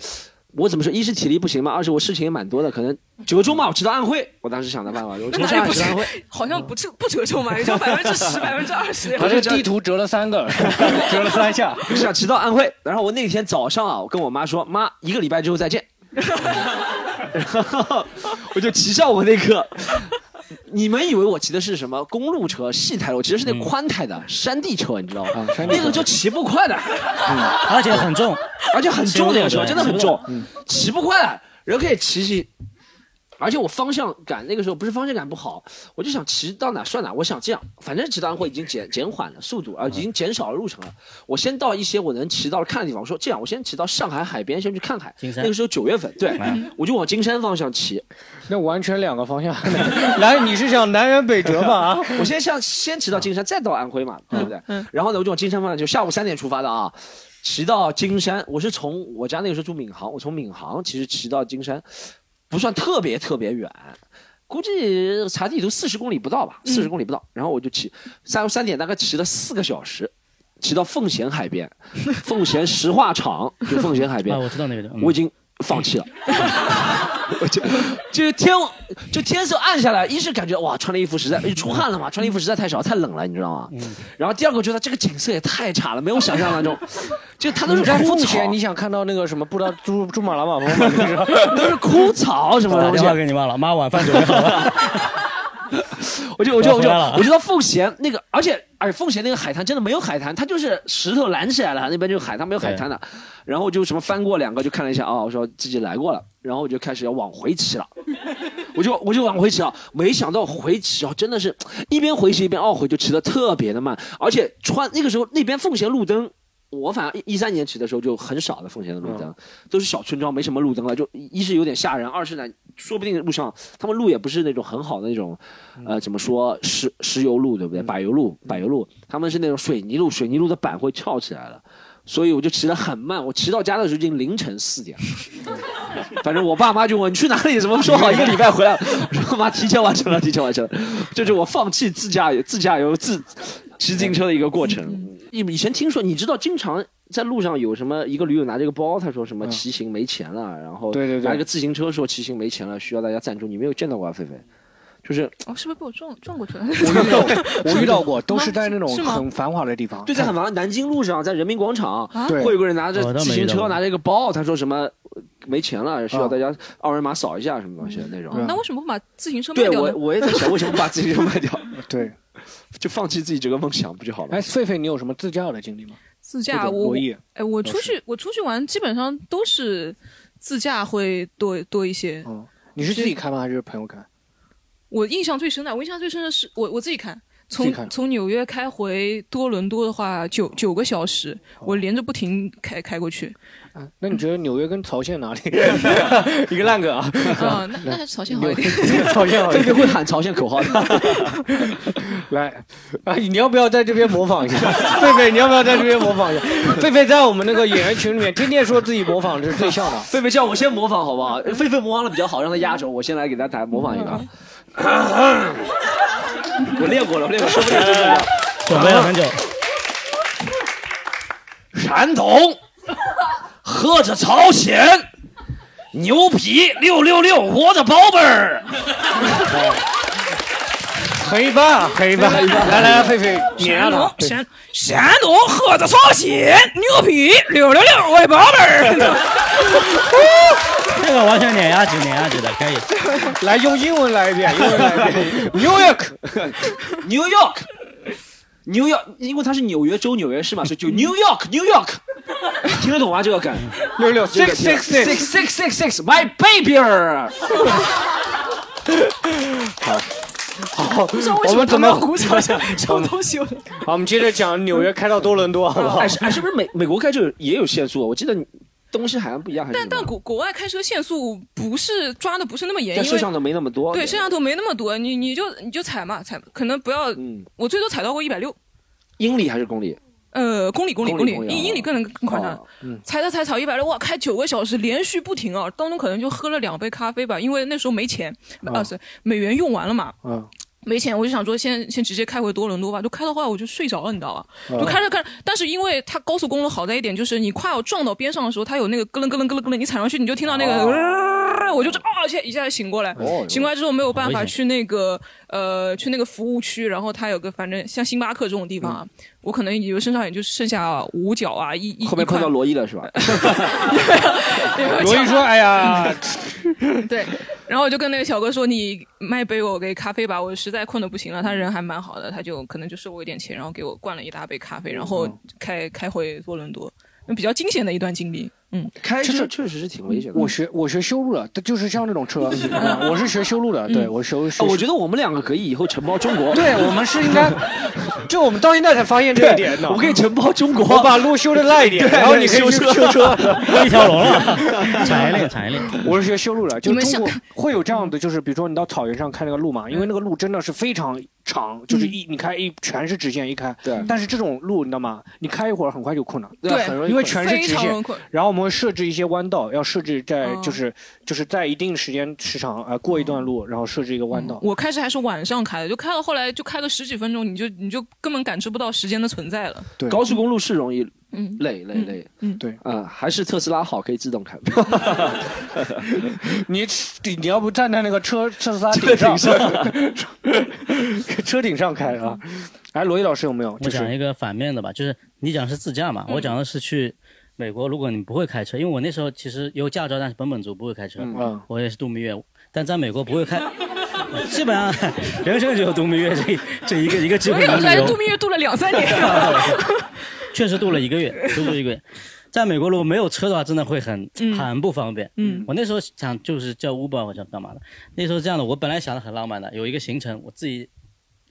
我怎么说？一是体力不行嘛，二是我事情也蛮多的，可能折中嘛，我骑到安徽。我当时想的办法，我从上海骑到安徽。好像不折不折中嘛，也就百分之十、百分之二十。反正 地图折了三个，折了三下。我 想骑到安徽，然后我那天早上啊，我跟我妈说，妈，一个礼拜之后再见。然后我就骑上我那个，你们以为我骑的是什么公路车、细胎路？我骑的是那宽胎的山地车，你知道吗？那个就骑不快的，而且很重，而且很重，那个车真的很重嗯，骑不快的，人可以骑骑。而且我方向感那个时候不是方向感不好，我就想骑到哪算哪。我想这样，反正骑到安徽已经减减缓了速度啊，已经减少了路程了。我先到一些我能骑到看的地方，我说这样，我先骑到上海海边，先去看海。那个时候九月份，对，我就往金山方向骑。那完全两个方向。来，你是想南辕北辙吧？啊，我先向先骑到金山，再到安徽嘛，对不对？然后呢，我就往金山方向，就下午三点出发的啊，骑到金山。我是从我家那个时候住闵行，我从闵行其实骑到金山，不算特别特别远。估计查地图四十公里不到吧，四十公里不到。然后我就骑，下午三点大概骑了四个小时，骑到奉贤海边，奉贤石化厂就奉贤海边。啊，我知道那个的，嗯我已经放弃了。我就就天就天色暗下来，一是感觉哇，穿的衣服实在出汗了嘛，穿的衣服实在太少，太冷了，你知道吗？嗯然后第二个觉得这个景色也太差了，没有想象当中，就它都是在枯草，，你想看到那个什么不知道珠珠穆朗玛峰吗？都是枯草 什么打电东西话给你妈了，妈晚饭准备好了。我就我就我就我回来了我就到奉贤那个，而且而且奉贤那个海滩真的没有海滩，它就是石头拦起来了，那边就是海滩没有海滩的。然后我就什么翻过两个，就看了一下啊、我说自己来过了，然后我就开始要往回骑了，我就我就往回骑了，没想到回骑啊，真的是一边回骑一边懊悔，就骑得特别的慢，而且穿那个时候那边奉贤路灯。我反正一一三年骑的时候就很少的奉贤的路灯，都是小村庄，没什么路灯了。就一是有点吓人，二是呢，说不定路上他们路也不是那种很好的那种，呃，怎么说石石油路对不对？柏油路，柏油路，他们是那种水泥路，水泥路的板会翘起来了。所以我就骑得很慢，我骑到家的时候已经凌晨四点了。反正我爸妈就问你去哪里，怎么说好一个礼拜回来了？我说妈，提前完成了，提前完成了。这是我放弃自驾游、自驾游、自骑自行车的一个过程。以以前听说，你知道，经常在路上有什么一个驴友拿着个包，他说什么骑行没钱了，然后对对对拿一个自行车说骑行没钱了，需要大家赞助。你没有见到过啊，菲菲？就是哦，是不是被我撞撞过去了？我遇到 我遇到过，都是在那种是很繁华的地方。对，在很繁华，南京路上，在人民广场，对会有个人拿着自行车，拿着一个包，他说什么呃没钱了，需要大家二维码扫一下什么东西的那种。那为什么不把自行车卖对我？我也在想，为什么不把自行车卖掉？对，就放弃自己这个梦想不就好了？哎，狒狒，你有什么自驾的经历吗？自驾我哎，我出去我出去玩基本上都是自驾会多多一些。嗯，你是自己开吗？还是朋友开？我印象最深的，我印象最深的是我我自己看，从从纽约开回多伦多的话，九九个小时，我连着不停开开过去。那你觉得纽约跟曹县哪里？一个烂梗啊！啊，那那还是朝鲜好一点。曹县好一点。菲菲会喊朝鲜口号的。来，啊，你要不要在这边模仿一下？狒狒，你要不要在这边模仿一下？狒狒在我们那个演员群里面天天说自己模仿是最像的。菲菲叫我先模仿好不好？菲菲模仿的比较好，让他压轴，我先来给大家模仿一个啊。我练过了，我练过，说不定就是。准备了很久。山东，喝着朝鲜，牛皮六六六，我的宝贝儿。很一般啊，很一般。来来来，狒狒，碾压他。山山东喝着朝鲜，牛皮六六六，我的宝贝儿。这个完全碾压级，碾压级的，可以。来用英文来一遍，英文来一遍。New York，New York，New York，因为它是纽约州纽约市嘛，所以就 New York，New York，听得懂吗？这个梗？六六 six six six six six six six，my baby 儿。好。好，不知道为什么我们怎么胡想想什么东西？好，我们接着讲纽约开到多伦多，好不好？哎，是哎，是不是美美国开车也有限速？我记得东西好像不一样，还是但但国国外开车限速不是抓的不是那么严，因为但摄像头没那么多。对，摄像头没那么多，你你就你就踩嘛，踩可能不要，我最多踩到过一百六，英里还是公里？呃，公里公里公里，一英英里更能更夸张。嗯，踩着踩踩一百六，哇，开九个小时连续不停啊，当中可能就喝了两杯咖啡吧，因为那时候没钱，啊是美元用完了嘛。嗯。没钱，我就想说先先直接开回多伦多吧，就开到后来我就睡着了，你知道吧？哦。就开着开着，但是因为它高速公路好在一点就是你快要撞到边上的时候，它有那个咯楞咯楞咯楞咯楞，你踩上去你就听到那个，呃我就这啊一下一下醒过来，醒过来之后没有办法去那个呃去那个服务区，然后他有个反正像星巴克这种地方啊，我可能以为身上也就剩下五角啊一一后面碰到罗伊了是吧？罗伊说：“哎呀，对，然后我就跟那个小哥说：“你卖杯我给咖啡吧，我实在困得不行了。”他人还蛮好的，他就可能就收我一点钱，然后给我灌了一大杯咖啡，然后开开回多伦多，比较惊险的一段经历。嗯，开车确实是挺危险的。我学我学修路的，就是像这种车，嗯我是学修路的，对我修修。哦我觉得我们两个可以以后承包中国。对我们是应该，就我们到现在才发现这一点呢。我可以承包中国，我把路修的烂一点，然后你可以修去车修车，一条龙了产业链产业链我是学修路的，就中国会有这样的，就是比如说你到草原上开那个路嘛，因为那个路真的是非常长，就是一你开一全是直线一开。对但是这种路你知道吗？你开一会儿很快就困了。对对很容易因为全是直线。然后我们会设置一些弯道，要设置在哦就是就是在一定时间时长呃过一段路，然后设置一个弯道。我开始还是晚上开的，就开到后来就开个十几分钟，你就你就根本感知不到时间的存在了。对高速公路是容易嗯累累累。嗯，对啊，还是特斯拉好，可以自动开。你你你要不站在那个车特斯拉顶上，车顶上开啊？哎，罗毅老师有没有？我就是讲一个反面的吧，就是你讲是自驾嘛，我讲的是去美国。如果你不会开车，因为我那时候其实有驾照，但是本本族不会开车，嗯我也是度蜜月，但在美国不会开，基本上 人生只有度蜜月这一这一个一个机我也会能旅游来度。蜜月度了两三年。确实度了一个月，度了一个月。在美国如果没有车的话，真的会很、嗯很不方便。嗯我那时候想就是叫 Uber 或者干嘛的。那时候这样的，我本来想的很浪漫的，有一个行程，我自己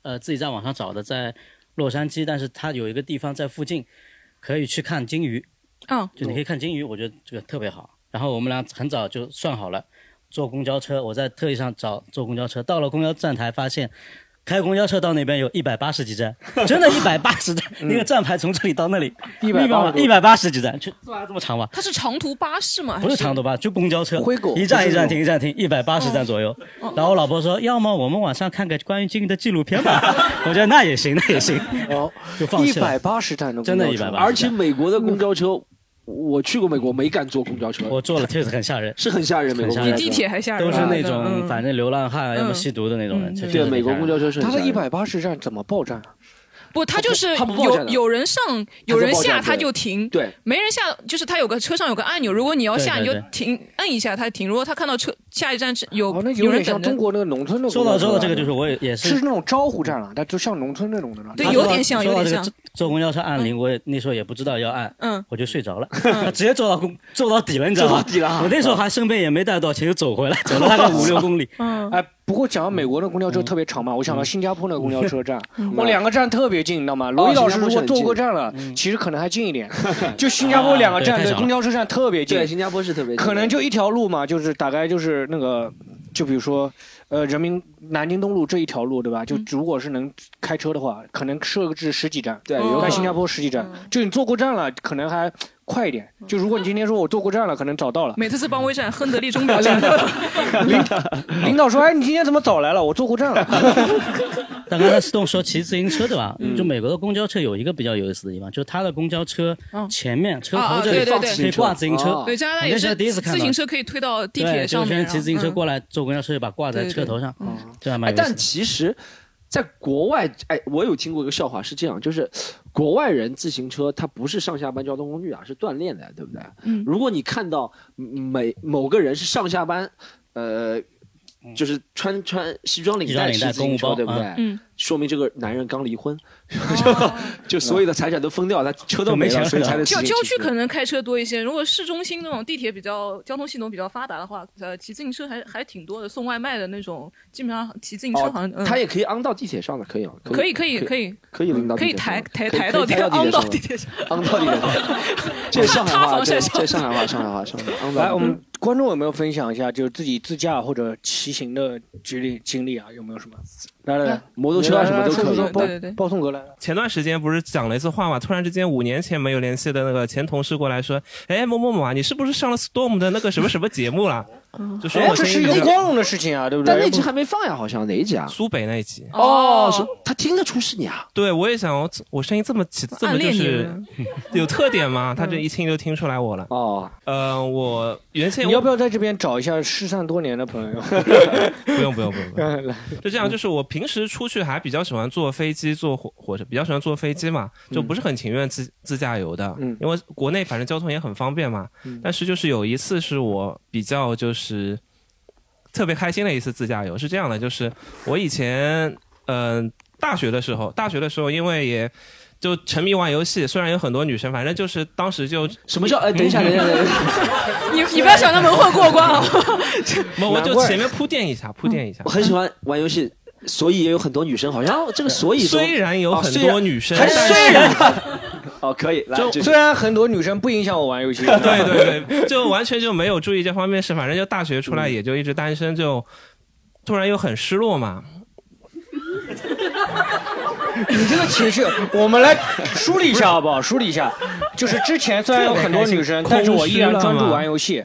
呃自己在网上找的，在洛杉矶，但是它有一个地方在附近，可以去看鲸鱼，嗯，就你可以看金鱼，我觉得这个特别好。然后我们俩很早就算好了，坐公交车，我在特意上找坐公交车，到了公交站台发现。开公交车到那边有一百八十几站，真的，一百八十站，那个站牌从这里到那里，一百八一百八十几站，就这么长吧？它是长途巴士吗？不是长途巴，就公交车灰狗，一站一站停，一站停，一百八十站左右。然后我老婆说，要么我们晚上看个关于金鱼的纪录片吧。我觉得那也行，那也行。哦，就放一弃了百八十站的公真的一百八而且美国的公交车，我去过美国，没敢坐公交车。我坐了，确实很吓人，是很吓人。美国比地铁还吓人。都是那嗯种反正流浪汉啊，要么嗯吸毒的那种人。对美国公交车是它的一百八十站怎么报站啊？不，他就是有有人上，有人下，它它在报站对。就停。对，没人下，就是他有个车上有个按钮，如果你要下，你就停，摁一下他停。如果他看到车下一站是有哦，有人等着。有点像中，国那个农村的说。到说到这个，就是我也也是。那种招呼站了，但就像农村那种的。了。对有点像有点像。坐坐公交车按铃，我也那时候也不知道要按，嗯，我就睡着了，直接坐到公坐到底了，你知道吗？坐到底了啊。我那时候还身边也没带多少钱，就走回来，走了 大概五六公里。嗯，哎，不过讲到美国的公交车特别长嘛，我想到新加坡那个公交车站，我两个站特别近，你知道吗？罗毅老师如果坐过站了，其实可能还近一点。就新加坡两个站的公交车站特别近。对，，新加坡是特别近可能就一条路嘛，就是大概就是那个，就比如说，呃，人民南京东路这一条路，对吧？就如果是能开车的话，可能设置十几站。对，哦有可能。在新加坡十几站，就你坐过站了，可能还快一点。就如果你今天说我坐过站了，可能找到了。每次是帮威站、亨德利钟表站。领导说：“哎，你今天怎么早来了？我坐过站了。但刚才思栋说骑自行车对吧？嗯就美国的公交车有一个比较有意思的地方，就是它的公交车前面车头这里对对对可以挂自行车。对，加拿大也是第一次看到自行车可以推到地对，铁上面，就是骑自行车过来坐公交车，就把挂在车头上，这还蛮哎，但有意思的。其实在国外，哎，我有听过一个笑话，是这样，就是国外人自行车它不是上下班交通工具啊，是锻炼的，对不对？嗯。如果你看到每某个人是上下班，呃，就是穿穿西装领带带骑自行车，对不对？啊嗯。说明这个男人刚离婚，就所有的财产都分掉，他车都没了，所以才能郊郊区可能开车多一些，如果市中心那种地铁比较交通系统比较发达的话，呃，骑自行车还还挺多的，送外卖的那种，基本上骑自行车好像、嗯、他也可以安到地铁上的，可以啊？可以可以可以可以领到可以抬抬抬到地可以抬昂到地铁上，安到地铁上，这是上海话，这房晒伤这上海话，上海话，上海话。来，我们观众有没有分享一下，就是自己自驾或者骑行的经历经历啊？有没有什么？来来来，摩托车啊什么都可以对对对包送哥来。前段时间不是讲了一次话嘛，突然之间五年前没有联系的那个前同事过来说，哎，某某某啊，你是不是上了 Storm 的那个什么什么节目了？就说哎我这是一个光荣的事情啊，对不对？但那集还没放呀，好像哪一集啊？苏北那一集。哦，是他听得出是你啊？对，我也想，我我声音这么起，这么就是 有特点吗？他这一听就听出来我了。哦，呃，我原先你要不要在这边找一下失散多年的朋友？不用不用不用不用，就这样，就是我平时出去还比较喜欢坐飞机、坐火火车，比较喜欢坐飞机嘛，就不是很情愿自自驾游的，嗯因为国内反正交通也很方便嘛。嗯但是就是有一次是我比较就是特别开心的一次自驾游，是这样的，就是我以前嗯、呃大学的时候，大学的时候因为也。就沉迷玩游戏，虽然有很多女生，反正就是当时就什么叫？哎，等一下，等一下，等一下，你你不要想着蒙混过关啊！我我就前面铺垫一下，铺垫一下我。很喜欢玩游戏，所以也有很多女生，好像这个所以虽然有很多女生，还但是虽然哦，可以，来，就虽然很多女生不影响我玩游戏，对 对对，就完全就没有注意这方面事，反正就大学出来也就一直单身，就突然又很失落嘛。你这个情绪，我们来梳理一下好不好？梳理一下，就是之前虽然有很多女生，但是我依然专注玩游戏。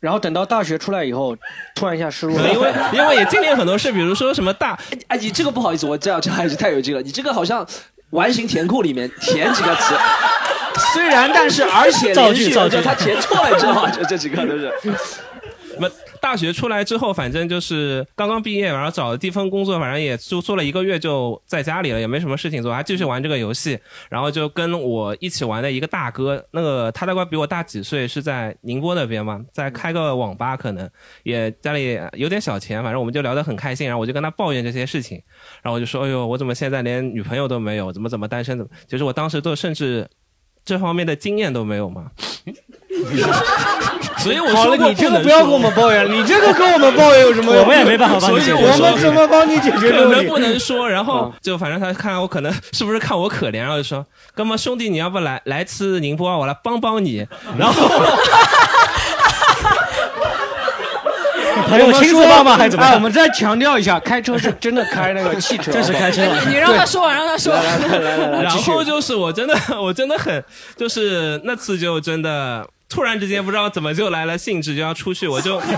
然后等到大学出来以后，突然一下失落了，因为因为也经历了很多事，比如说什么大，哎，你这个不好意思，我这样这还是太有劲了。你这个好像完形填空里面填几个词，虽然但是而且连续，造句造句就他填错了，你知道吗？就这几个都是。大学出来之后，反正就是刚刚毕业，然后找了第一份工作，反正也就做了一个月，就在家里了，也没什么事情做，还继续玩这个游戏。然后就跟我一起玩的一个大哥，那个他大概比我大几岁，是在宁波那边嘛，在开个网吧，可能也家里有点小钱，反正我们就聊得很开心。然后我就跟他抱怨这些事情，然后我就说：“哎呦，我怎么现在连女朋友都没有？怎么怎么单身？怎么？就是我当时都甚至这方面的经验都没有嘛。” 所以我好了，说过你这个不要跟我们抱怨，你这个跟我们抱怨有什么用？我们也没办法帮你解决我们怎么帮你解决这个问题？可能不能说，然后就反正他看我可能是不是看我可怜，然后就说：“哥们兄弟，你要不来来次宁波，我来帮帮你。”然后 还有亲自帮忙还怎么样？我们再强调一下，开车是真的开那个汽车，这是开车你让他说完，让他说完。然后就是我真的我真的很就是那次就真的突然之间不知道怎么就来了兴致就要出去，我就。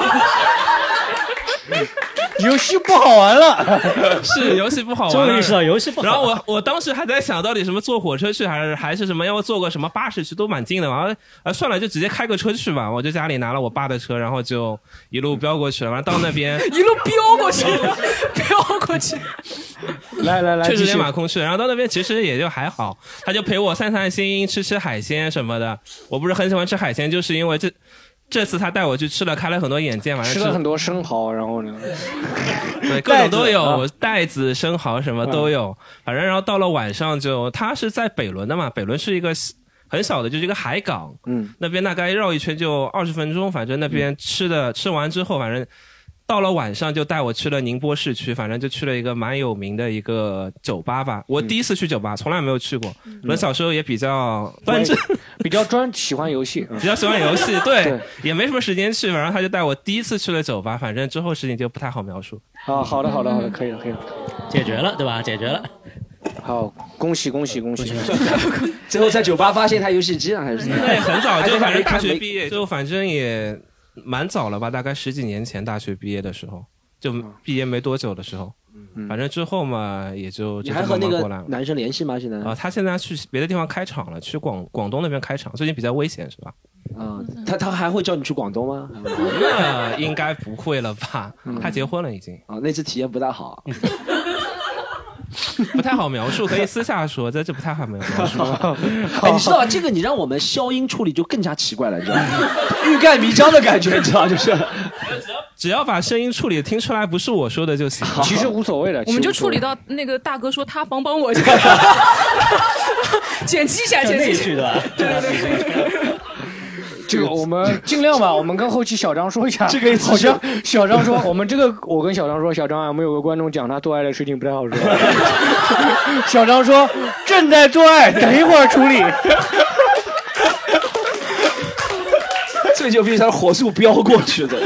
游戏不好玩了，是游戏不好玩了，终于游戏不好然后我我当时还在想到底什么坐火车去还是还是什么，要坐个什么巴士去都蛮近的嘛。啊算了，就直接开个车去吧。我就家里拿了我爸的车，然后就一路飙过去了。完了到那边 一路飙过去，飙过去。来来来，确实继续连马空去，然后到那边其实也就还好，他就陪我散散心，吃吃海鲜什么的。我不是很喜欢吃海鲜，就是因为这这次他带我去吃了，开了很多眼界，晚上吃了很多生蚝，然后呢？对，各种都有袋子，袋子、生蚝什么都有。反正然后到了晚上就，他是在北仑的嘛，北仑是一个很小的，就是一个海港，嗯，那边大概绕一圈就二十分钟。反正那边吃的、吃完之后，反正到了晚上就带我去了宁波市区，反正就去了一个蛮有名的一个酒吧吧。我第一次去酒吧，从来没有去过。我小时候也比较端正，比较专喜欢游戏，比较喜欢游戏，对，对也没什么时间去。然后他就带我第一次去了酒吧，反正之后事情就不太好描述。啊，好的好的好的，可以了可以了，解决了对吧？解决了。好，恭喜恭喜恭喜！最后在酒吧发现他游戏机了，还是对，很早就反正大学毕业，最后反正也蛮早了吧，大概十几年前大学毕业的时候，就毕业没多久的时候。反正之后嘛，也就还和那个。男生联系吗？现在啊，他现在去别的地方开厂了，去广广东那边开厂，最近比较危险是吧？啊，他他还会叫你去广东吗？那应该不会了吧？他结婚了已经。啊，那次体验不大好。不太好描述，可以私下说，在这不太好描述。哎，你知道这个，你让我们消音处理就更加奇怪了，你知道吗？欲盖弥彰的感觉，你知道就是。只要把声音处理听出来不是我说的就行。其实无所谓的，我们就处理到那个大哥说他帮帮我，剪辑一下，剪辑一下，对对对。这个我们尽量吧，我们跟后期小张说一下。这个好像小张说，我们这个我跟小张说，小张啊，我们有个观众讲他做爱的事情不太好说。小张说正在做爱，等一会儿处理。最牛逼，他是火速飙过去的，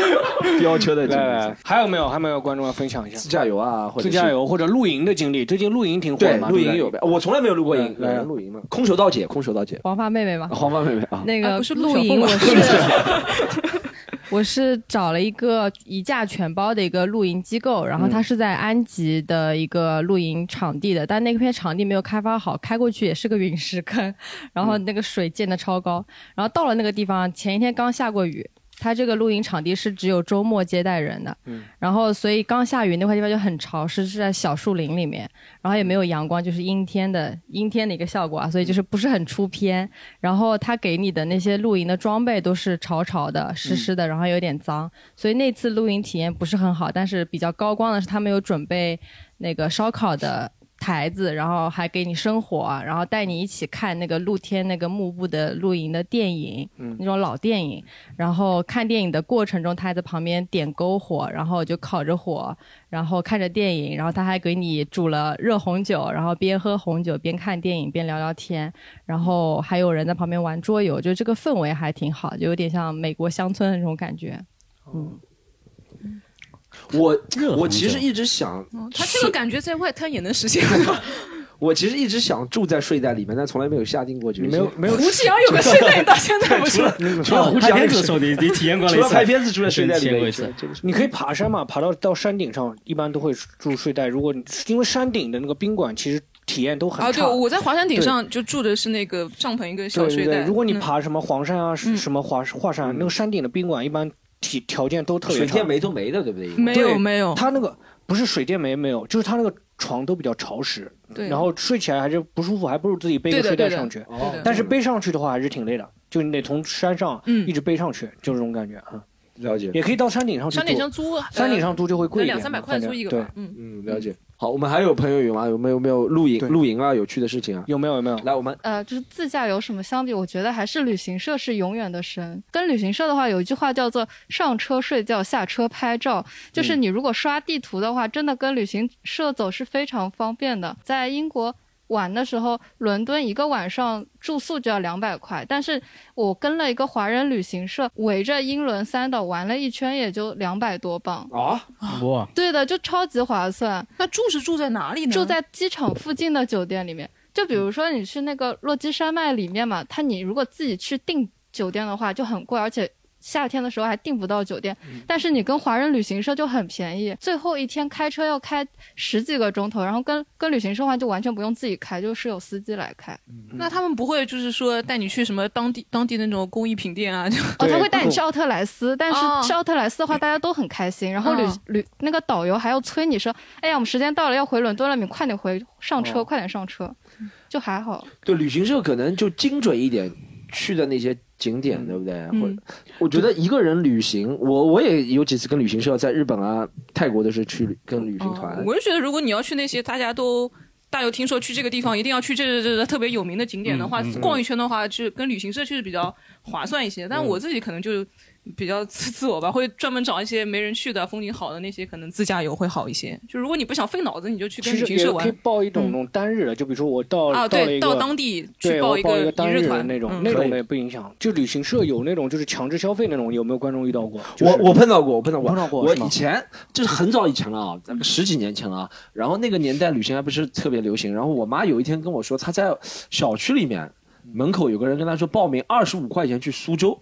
飙车的经历。还有没有？还有没有观众要分享一下自驾游啊，或者自驾游或者露营的经历？最近露营挺火嘛，露营对不对有，我从来没有露过营，露营嘛，空手道姐，空手道姐，黄发妹妹吗？黄发妹妹啊，那个不是露营，我是 我是找了一个一价全包的一个露营机构，然后它是在安吉的一个露营场地的，但那片场地没有开发好，开过去也是个陨石坑，然后那个水溅的超高，然后到了那个地方，前一天刚下过雨。它这个露营场地是只有周末接待人的，嗯然后所以刚下雨那块地方就很潮湿，是在小树林里面，然后也没有阳光，就是阴天的阴天的一个效果啊，所以就是不是很出片。然后他给你的那些露营的装备都是潮潮的、湿湿的，然后有点脏，所以那次露营体验不是很好。但是比较高光的是他们有准备那个烧烤的。台子，然后还给你生火，然后带你一起看那个露天那个幕布的露营的电影，嗯那种老电影。然后看电影的过程中，他还在旁边点篝火，然后就烤着火，然后看着电影，然后他还给你煮了热红酒，然后边喝红酒边看电影边聊聊天，然后还有人在旁边玩桌游，就这个氛围还挺好，就有点像美国乡村的那种感觉。嗯，我我其实一直想，他这个感觉在外滩也能实现。我其实一直想住在睡袋里面，但从来没有下定过决心。没有没有胡启阳有个 睡袋，到现在不是 除了拍片子的时候你你体验过了一次除了拍片子住在睡袋里面体验过一次。你可以爬山嘛，爬到到山顶上，一般都会住睡袋。如果你因为山顶的那个宾馆其实体验都很差。啊，对，我在华山顶上就住的是那个帐篷一个小对对对，睡袋。如果你嗯爬什么黄山啊，什么华华山，那个山顶的宾馆一般体条件都特别差。水电煤都没的，对不对？没有没有他那个不是水电煤没有，就是他那个床都比较潮湿，对然后睡起来还是不舒服，还不如自己背个睡袋上去。但是背上去的话还是挺累的，就你得从山上一直背上去，就这种感觉啊。了解也可以到山顶上去住。山顶上租呃山顶上租就会贵一点，两三百块租一个吧。嗯嗯，了解。好，我们还有朋友有吗？有没有有没有露营露营啊？有趣的事情啊？有没有有没有？来，我们呃，就是自驾游什么相比，我觉得还是旅行社是永远的神。跟旅行社的话，有一句话叫做“上车睡觉，下车拍照”，就是你如果刷地图的话，真的跟旅行社走是非常方便的。在英国。玩的时候，伦敦一个晚上住宿就要两百块，但是我跟了一个华人旅行社，围着英伦三岛玩了一圈，也就两百多镑。啊，哇，对的，就超级划算。那住是住在哪里呢？住在机场附近的酒店里面。就比如说你去那个落基山脉里面嘛，它你如果自己去订酒店的话就很贵，而且夏天的时候还订不到酒店。但是你跟华人旅行社就很便宜，最后一天开车要开十几个钟头，然后跟跟旅行社的话就完全不用自己开，就是有司机来开。那他们不会就是说带你去什么当地当地那种工艺品店啊？就哦，他会带你去奥特莱斯，但哦是去奥特莱斯的话，大家都很开心。然后旅嗯旅那个导游还要催你说：“哎呀，我们时间到了，要回伦敦了，你快点回上车，哦快点上车。”就还好。对旅行社可能就精准一点，去的那些景点，对不对？嗯或者我觉得一个人旅行，我我也有几次跟旅行社在日本啊、泰国的时候去跟旅行团。我就觉得，如果你要去那些大家都大家有听说去这个地方一定要去这这这这特别有名的景点的话，嗯嗯嗯逛一圈的话，就跟旅行社确实比较划算一些。但我自己可能就比较自自我吧，会专门找一些没人去的、风景好的那些，可能自驾游会好一些。就如果你不想费脑子，你就去跟旅行社玩可以。报一种那种单日的，就比如说我到啊对到当地去报一个报一个单日团的那种嗯那种的也不影响。就旅行社有那种就是强制消费那种，有没有观众遇到过？就是我我碰到过，我碰到过，碰到过我以前就是很早以前了啊，咱们十几年前了啊。然后那个年代旅行还不是特别流行。然后我妈有一天跟我说，她在小区里面门口有个人跟她说报名二十五块钱去苏州，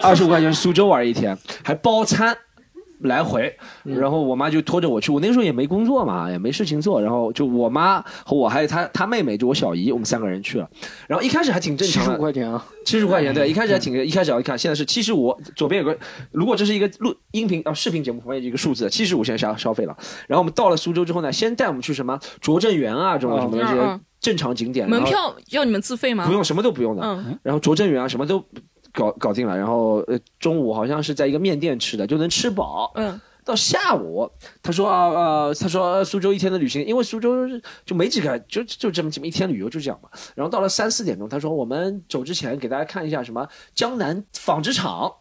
二十五块钱苏州玩一天，还包餐。来回，然后我妈就拖着我去。我那时候也没工作嘛，也没事情做，然后就我妈和我还有她她妹妹，就我小姨，我们三个人去了。然后一开始还挺正常的，75块钱啊，七十块钱对，一开始还挺，一开始要一看，现在是七十五，左边有个，如果这是一个录音频啊视频节目，旁边有一个数字，七十五现在消消费了。然后我们到了苏州之后呢，先带我们去什么拙政园啊，这种什么这些正常景点，门票要你们自费吗？不用，什么都不用的。嗯然后拙政园啊，什么都搞搞定了。然后呃，中午好像是在一个面店吃的，就能吃饱。嗯。到下午，他说啊呃，他说呃苏州一天的旅行，因为苏州就没几个，就就这么这么一天旅游就这样嘛。然后到了三四点钟，他说我们走之前给大家看一下什么江南纺织厂。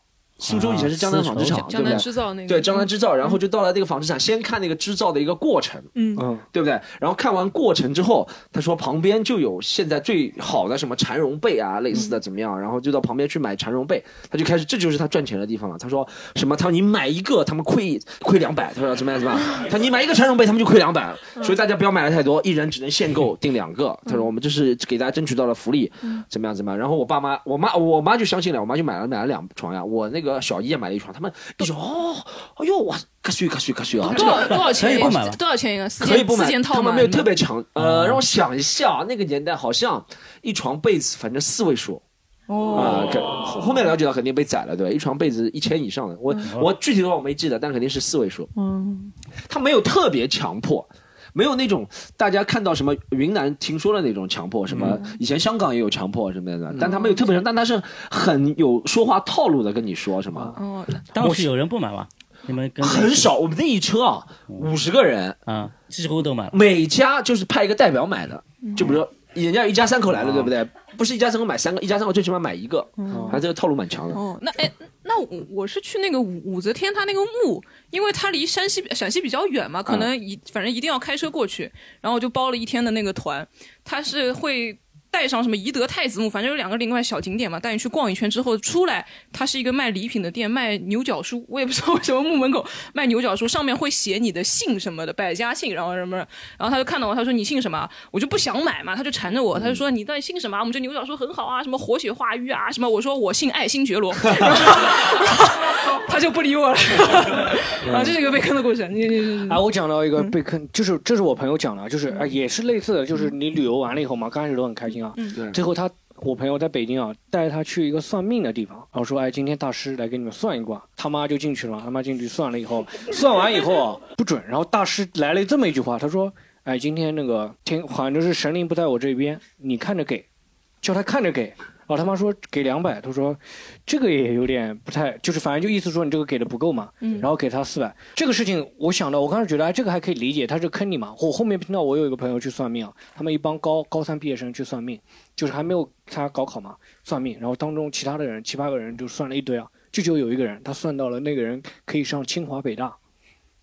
苏州以前是江南纺织厂，对江不对？南制造那个，对，江南织造，然后就到了那个纺织厂，先看那个织造的一个过程，嗯嗯，对不对？然后看完过程之后，他说旁边就有现在最好的什么蚕绒被啊，类似的怎么样？然后就到旁边去买蚕绒被，他就开始，这就是他赚钱的地方了。他说什么？他说你买一个，他们亏亏两百。他说怎么样怎么样？他说你买一个蚕绒被，他们就亏两百，所以大家不要买的太多，一人只能限购 订两个。他说我们这是给大家争取到了福利，怎么样怎么样？然后我爸妈，我妈我妈就相信了，我妈就买了买了两床呀，我那个小姨也买了一床，他们一说哦，哎呦哇，可惜可惜可惜啊，多少多少钱？可以不买多少钱一个？四件可以不买，四件套吗？他们没有特别强。呃，让我想一下，那个年代好像一床被子，反正四位数。啊，可后后面了解到肯定被宰了，对吧？一床被子一千以上的，我我具体的话我没记得，但肯定是四位数。嗯，他没有特别强迫，没有那种大家看到什么云南听说的那种强迫，什么以前香港也有强迫什么的，但他没有特别强，但他是很有说话套路的跟你说什么。哦，当时有人不买吗？你们跟很少，我们那一车啊，五十个人啊，几乎都买了。每家就是派一个代表买的，就比如说人家一家三口来了，对不对？不是一家三口买三个，一家三口最起码买一个，他这个套路蛮强的。哦，那哎，那我我是去那个武武则天，他那个墓，因为他离山西陕西比较远嘛，可能一反正一定要开车过去，然后我就包了一天的那个团，他是会。带上什么宜德太子墓，反正有两个另外小景点嘛，带你去逛一圈之后出来，它是一个卖礼品的店，卖牛角书，我也不知道为什么墓门口卖牛角书，上面会写你的姓什么的，百家姓，然后什么，然后他就看到我，他说你姓什么？我就不想买嘛，他就缠着我，他就说你到底姓什么？我们这牛角书很好啊，什么活血化瘀啊，什么？我说我姓爱新觉罗，他就不理我了，啊，这是一个被坑的故事。你你你啊，我讲到一个被坑，就是这是我朋友讲的，就是啊，也是类似的，就是你旅游完了以后嘛，刚开始都很开心啊，嗯。对。最后他我朋友在北京啊，带他去一个算命的地方，然后说，哎，今天大师来给你们算一卦，他妈就进去了，他妈进去算了以后，算完以后啊不准，然后大师来了这么一句话，他说，哎，今天那个天反正是神灵不在我这边，你看着给，叫他看着给。然后他妈说给两百，他说这个也有点不太，就是反正就意思说你这个给的不够嘛，嗯然后给他四百。这个事情我想到，我刚始觉得哎这个还可以理解，他是坑你嘛。我后面听到我有一个朋友去算命啊，他们一帮高高三毕业生去算命，就是还没有参加高考嘛，算命，然后当中其他的人七八个人就算了一堆啊，就就有一个人他算到了那个人可以上清华北大，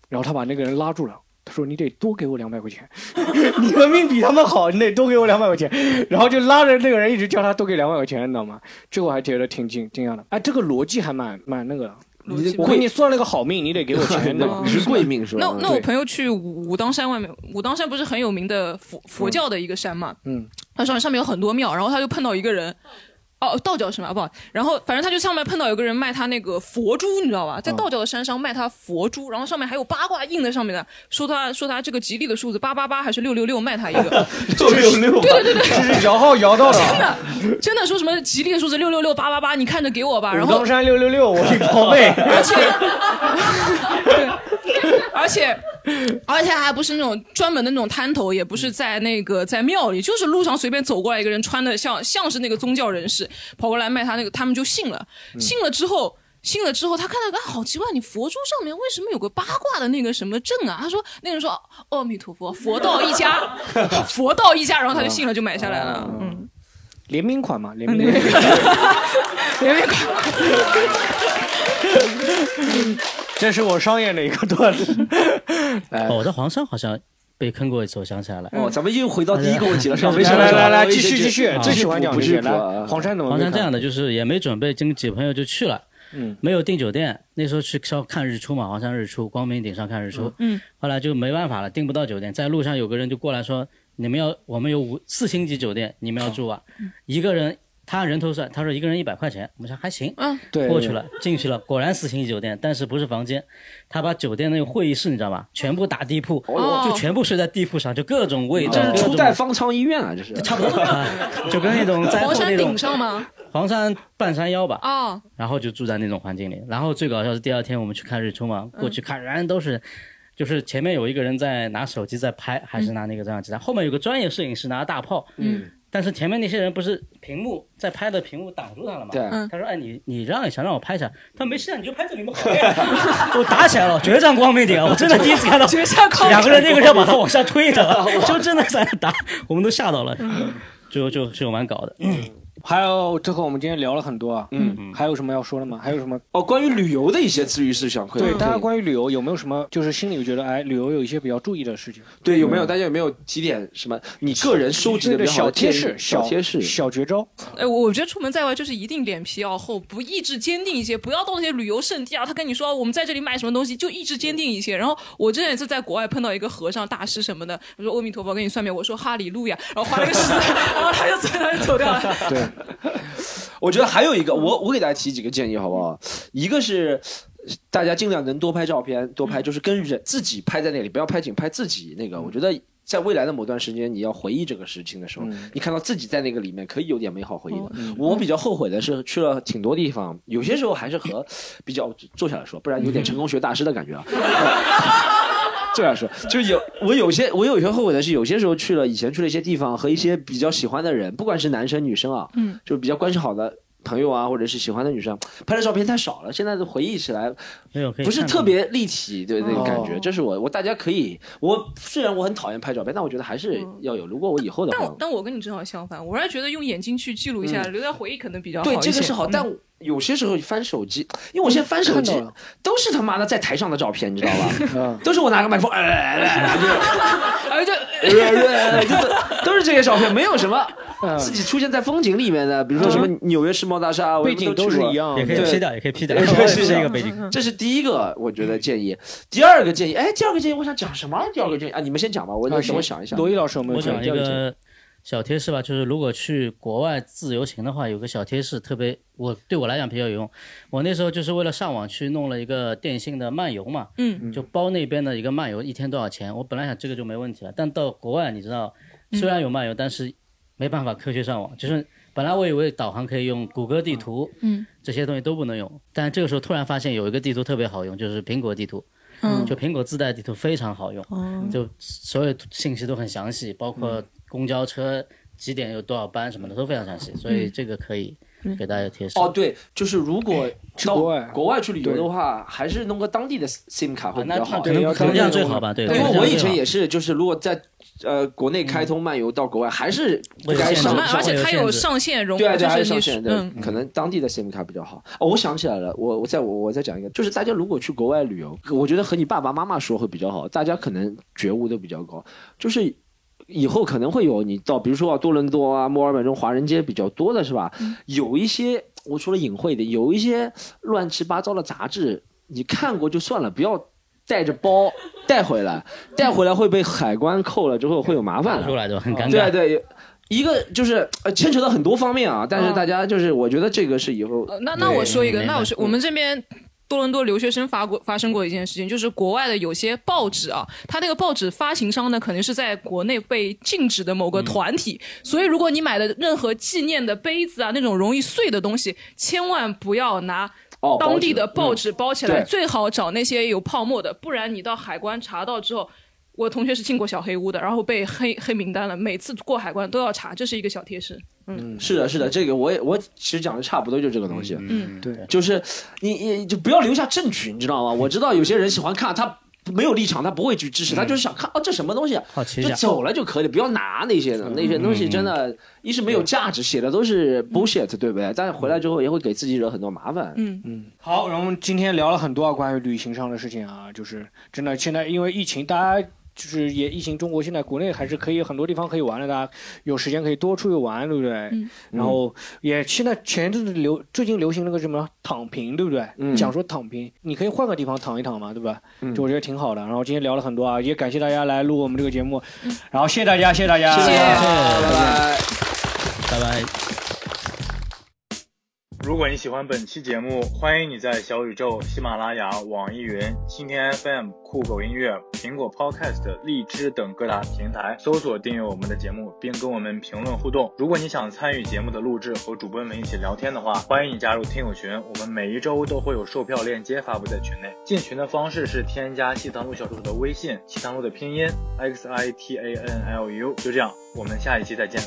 然后他把那个人拉住了。他说：“你得多给我两百块钱，你的命比他们好，你得多给我两百块钱。”然后就拉着那个人一直叫他多给两百块钱，你知道吗？这个我还觉得挺惊惊讶的。哎，这个逻辑还蛮蛮那个的。辑我给你算了个好命，你得给我钱的你是贵命是吧？那那我朋友去武武当山外面，武当山不是很有名的佛佛教的一个山嘛？嗯，他上上面有很多庙，然后他就碰到一个人。哦，道教是吗？不好，然后反正他就上面碰到有个人卖他那个佛珠，你知道吧？在道教的山上卖他佛珠，然后上面还有八卦印在上面的，说他说他这个吉利的数字八八八还是六六六，卖他一个。六六六，对对对对，这是摇号摇到的，真的真的说什么吉利的数字六六六八八八，你看着给我吧。然后高山六六六，我一宝贝，而且，而且，而且还不是那种专门的那种摊头，也不是在那个在庙里，就是路上随便走过来一个人，穿的像像是那个宗教人士，跑过来卖他那个，他们就信了。信了之后，信了之后，他看到个、啊、好奇怪，你佛珠上面为什么有个八卦的那个什么阵啊？他说那个人说阿弥陀佛，佛道一家，佛道一家，然后他就信了，就买下来了。嗯，联名款嘛，联名款 联名款。这是我商业的一个段子。哦，我在黄山好像被坑过一次，我想起来了。哦，咱们又回到第一个问题了，上来来来来，继续继续，啊最喜欢讲这些。不是来，黄山怎么？黄山这样的，就是也没准备，跟几个朋友就去了。嗯，没有订酒店，那时候去要看日出嘛，黄山日出，光明顶上看日出。嗯，后来就没办法了，订不到酒店，在路上有个人就过来说：“你们要，我们有五四星级酒店，你们要住啊？”一个人他人头算，他说一个人一百块钱，我们说还行，嗯，对。过去了，进去了，果然四星级酒店，但是不是房间，他把酒店那个会议室你知道吧，全部打地铺，哦。就全部睡在地铺上，就各种味道，这是初代方舱医院啊，这是。差不多，啊 就跟那种灾后黄山那种顶上吗？黄山半山腰吧，哦，然后就住在那种环境里。然后最搞笑是第二天我们去看日出嘛，过去看人都是，就是前面有一个人在拿手机在拍，还是拿那个照相机，后面有个专业摄影师拿大炮，嗯，但是前面那些人不是屏幕在拍的屏幕挡住他了嘛？对嗯他说：“哎，你你让一下，让我拍一下。”他说：“没事啊，你就拍这里面好呀。”我打起来了，决战光明顶啊！我真的第一次看到决战光明两个人那个是要把他往下推的，就真的在那打，我们都吓到了，就就就蛮搞的。还有最后我们今天聊了很多啊，嗯，还有什么要说的吗？还有什么？哦，关于旅游的一些治愈事项，可以对，大家关于旅游有没有什么就是心里觉得哎，旅游有一些比较注意的事情？对有没有？大家有没有几点什么你个人收集的比较好小贴士、小贴士、小绝招？哎，我我觉得出门在外就是一定脸皮要厚，不意志坚定一些，不要到那些旅游胜地啊，他跟你说我们在这里买什么东西，就意志坚定一些。然后我之前也是在国外碰到一个和尚大师什么的，他说阿弥陀佛，给你算命，我说哈利路亚，然后画了个十字，然后他就走，他就走掉了。对，我觉得还有一个，我我给大家提几个建议好不好？一个是大家尽量能多拍照片，多拍就是跟人自己拍在那里，不要拍景，拍自己那个。我觉得在未来的某段时间，你要回忆这个事情的时候，你看到自己在那个里面，可以有点美好回忆的。我比较后悔的是去了挺多地方，有些时候还是和比较坐下来说，不然有点成功学大师的感觉啊。这样说，就有我有些我有些后悔的是，有些时候去了以前去了一些地方，和一些比较喜欢的人，不管是男生女生啊，嗯，就比较关系好的朋友啊，或者是喜欢的女生，拍的照片太少了，现在的回忆起来没有不是特别立体的那个感觉。哦这是我我大家可以，我虽然我很讨厌拍照片，但我觉得还是要有。如果我以后的话但我，但我跟你正好相反，我还觉得用眼睛去记录一下，嗯留在回忆可能比较好对一些。这个是好，嗯但有些时候翻手机，因为我现在翻手机都是他妈的在台上的照片，你知道吧？都是我拿个麦克风，哎，哎就就是都是这些照片，没有什么嗯自己出现在风景里面的，比如说什么纽约世贸大厦，我背景都是一样的也可以对 P 掉，也可以 P 掉，对这是是一个背景。这是第一个我觉得建议。第二个建议，哎，第二个建议我想讲什么？第二个建议啊，你们先讲吧，我我想一下。罗毅老师有没有我讲一个小贴士吧，就是如果去国外自由行的话，有个小贴士特别，我对我来讲比较有用。我那时候就是为了上网去弄了一个电信的漫游嘛，嗯，就包那边的一个漫游，一天多少钱？我本来想这个就没问题了，但到国外你知道，虽然有漫游，但是没办法科学上网，就是本来我以为导航可以用谷歌地图，嗯，这些东西都不能用，但这个时候突然发现有一个地图特别好用，就是苹果地图。嗯就苹果自带地图非常好用，哦就所有信息都很详细，包括公交车几点有多少班什么的都非常详细，所以这个可以给大家贴士。哦，对，就是如果到国外去旅游的话，还是弄个当地的 SIM 卡会比较好。那可能可能这样最好吧对因为我以前也是，就是如果在呃国内开通漫游到国外，还是不该上，而且它有上限容，对对，就是你还是上限，对，嗯可能当地的 SIM 卡比较好。哦，我想起来了，我我再我我再讲一个，就是大家如果去国外旅游，我觉得和你爸爸妈妈说会比较好，大家可能觉悟都比较高，就是。以后可能会有你到，比如说啊多伦多啊、墨尔本这种华人街比较多的是吧？有一些我说了隐晦的，有一些乱七八糟的杂志，你看过就算了，不要带着包带回来，带回来会被海关扣了之后会有麻烦的出来对吧？很尴尬。对对，一个就是呃牵扯到很多方面啊，但是嗯大家就是我觉得这个是以后呃那那我说一个，那我说我们这边。多伦多留学生发过发生过一件事情，就是国外的有些报纸啊，它那个报纸发行商呢，肯定是在国内被禁止的某个团体，所以如果你买的任何纪念的杯子啊，那种容易碎的东西，千万不要拿哦当地的报纸包起来，对最好找那些有泡沫的，不然你到海关查到之后。我同学是进过小黑屋的，然后被黑黑名单了，每次过海关都要查，这是一个小贴士。嗯，是的，是的，这个我也我其实讲的差不多就这个东西，嗯对，就是你你就不要留下证据，你知道吗？我知道有些人喜欢看他。没有立场，他不会去支持，他就是想看哦，这什么东西啊，就走了就可以，不要拿那些的，那些东西真的，一是没有价值，写的都是 bullshit，对不对？但是回来之后也会给自己惹很多麻烦。嗯嗯，好，然后我们今天聊了很多啊关于旅行上的事情啊，就是真的现在因为疫情，大家。就是也疫情，中国现在国内还是可以很多地方可以玩的，大家有时间可以多出去玩，对不对？嗯然后也现在前阵子流最近流行那个什么躺平，对不对？嗯讲说躺平，你可以换个地方躺一躺嘛，对吧？嗯就我觉得挺好的。然后今天聊了很多啊，也感谢大家来录我们这个节目，然后谢谢大家，谢谢大家，谢谢拜拜。拜拜。如果你喜欢本期节目，欢迎你在小宇宙、喜马拉雅、网易云、蜻蜓 FM、酷狗音乐、苹果 Podcast、荔枝等各大平台搜索订阅我们的节目，并跟我们评论互动。如果你想参与节目的录制和主播们一起聊天的话，欢迎你加入听友群，我们每一周都会有售票链接发布在群内。进群的方式是添加西塘路小助手的微信，西塘路的拼音 x i t a n l u。就这样，我们下一期再见。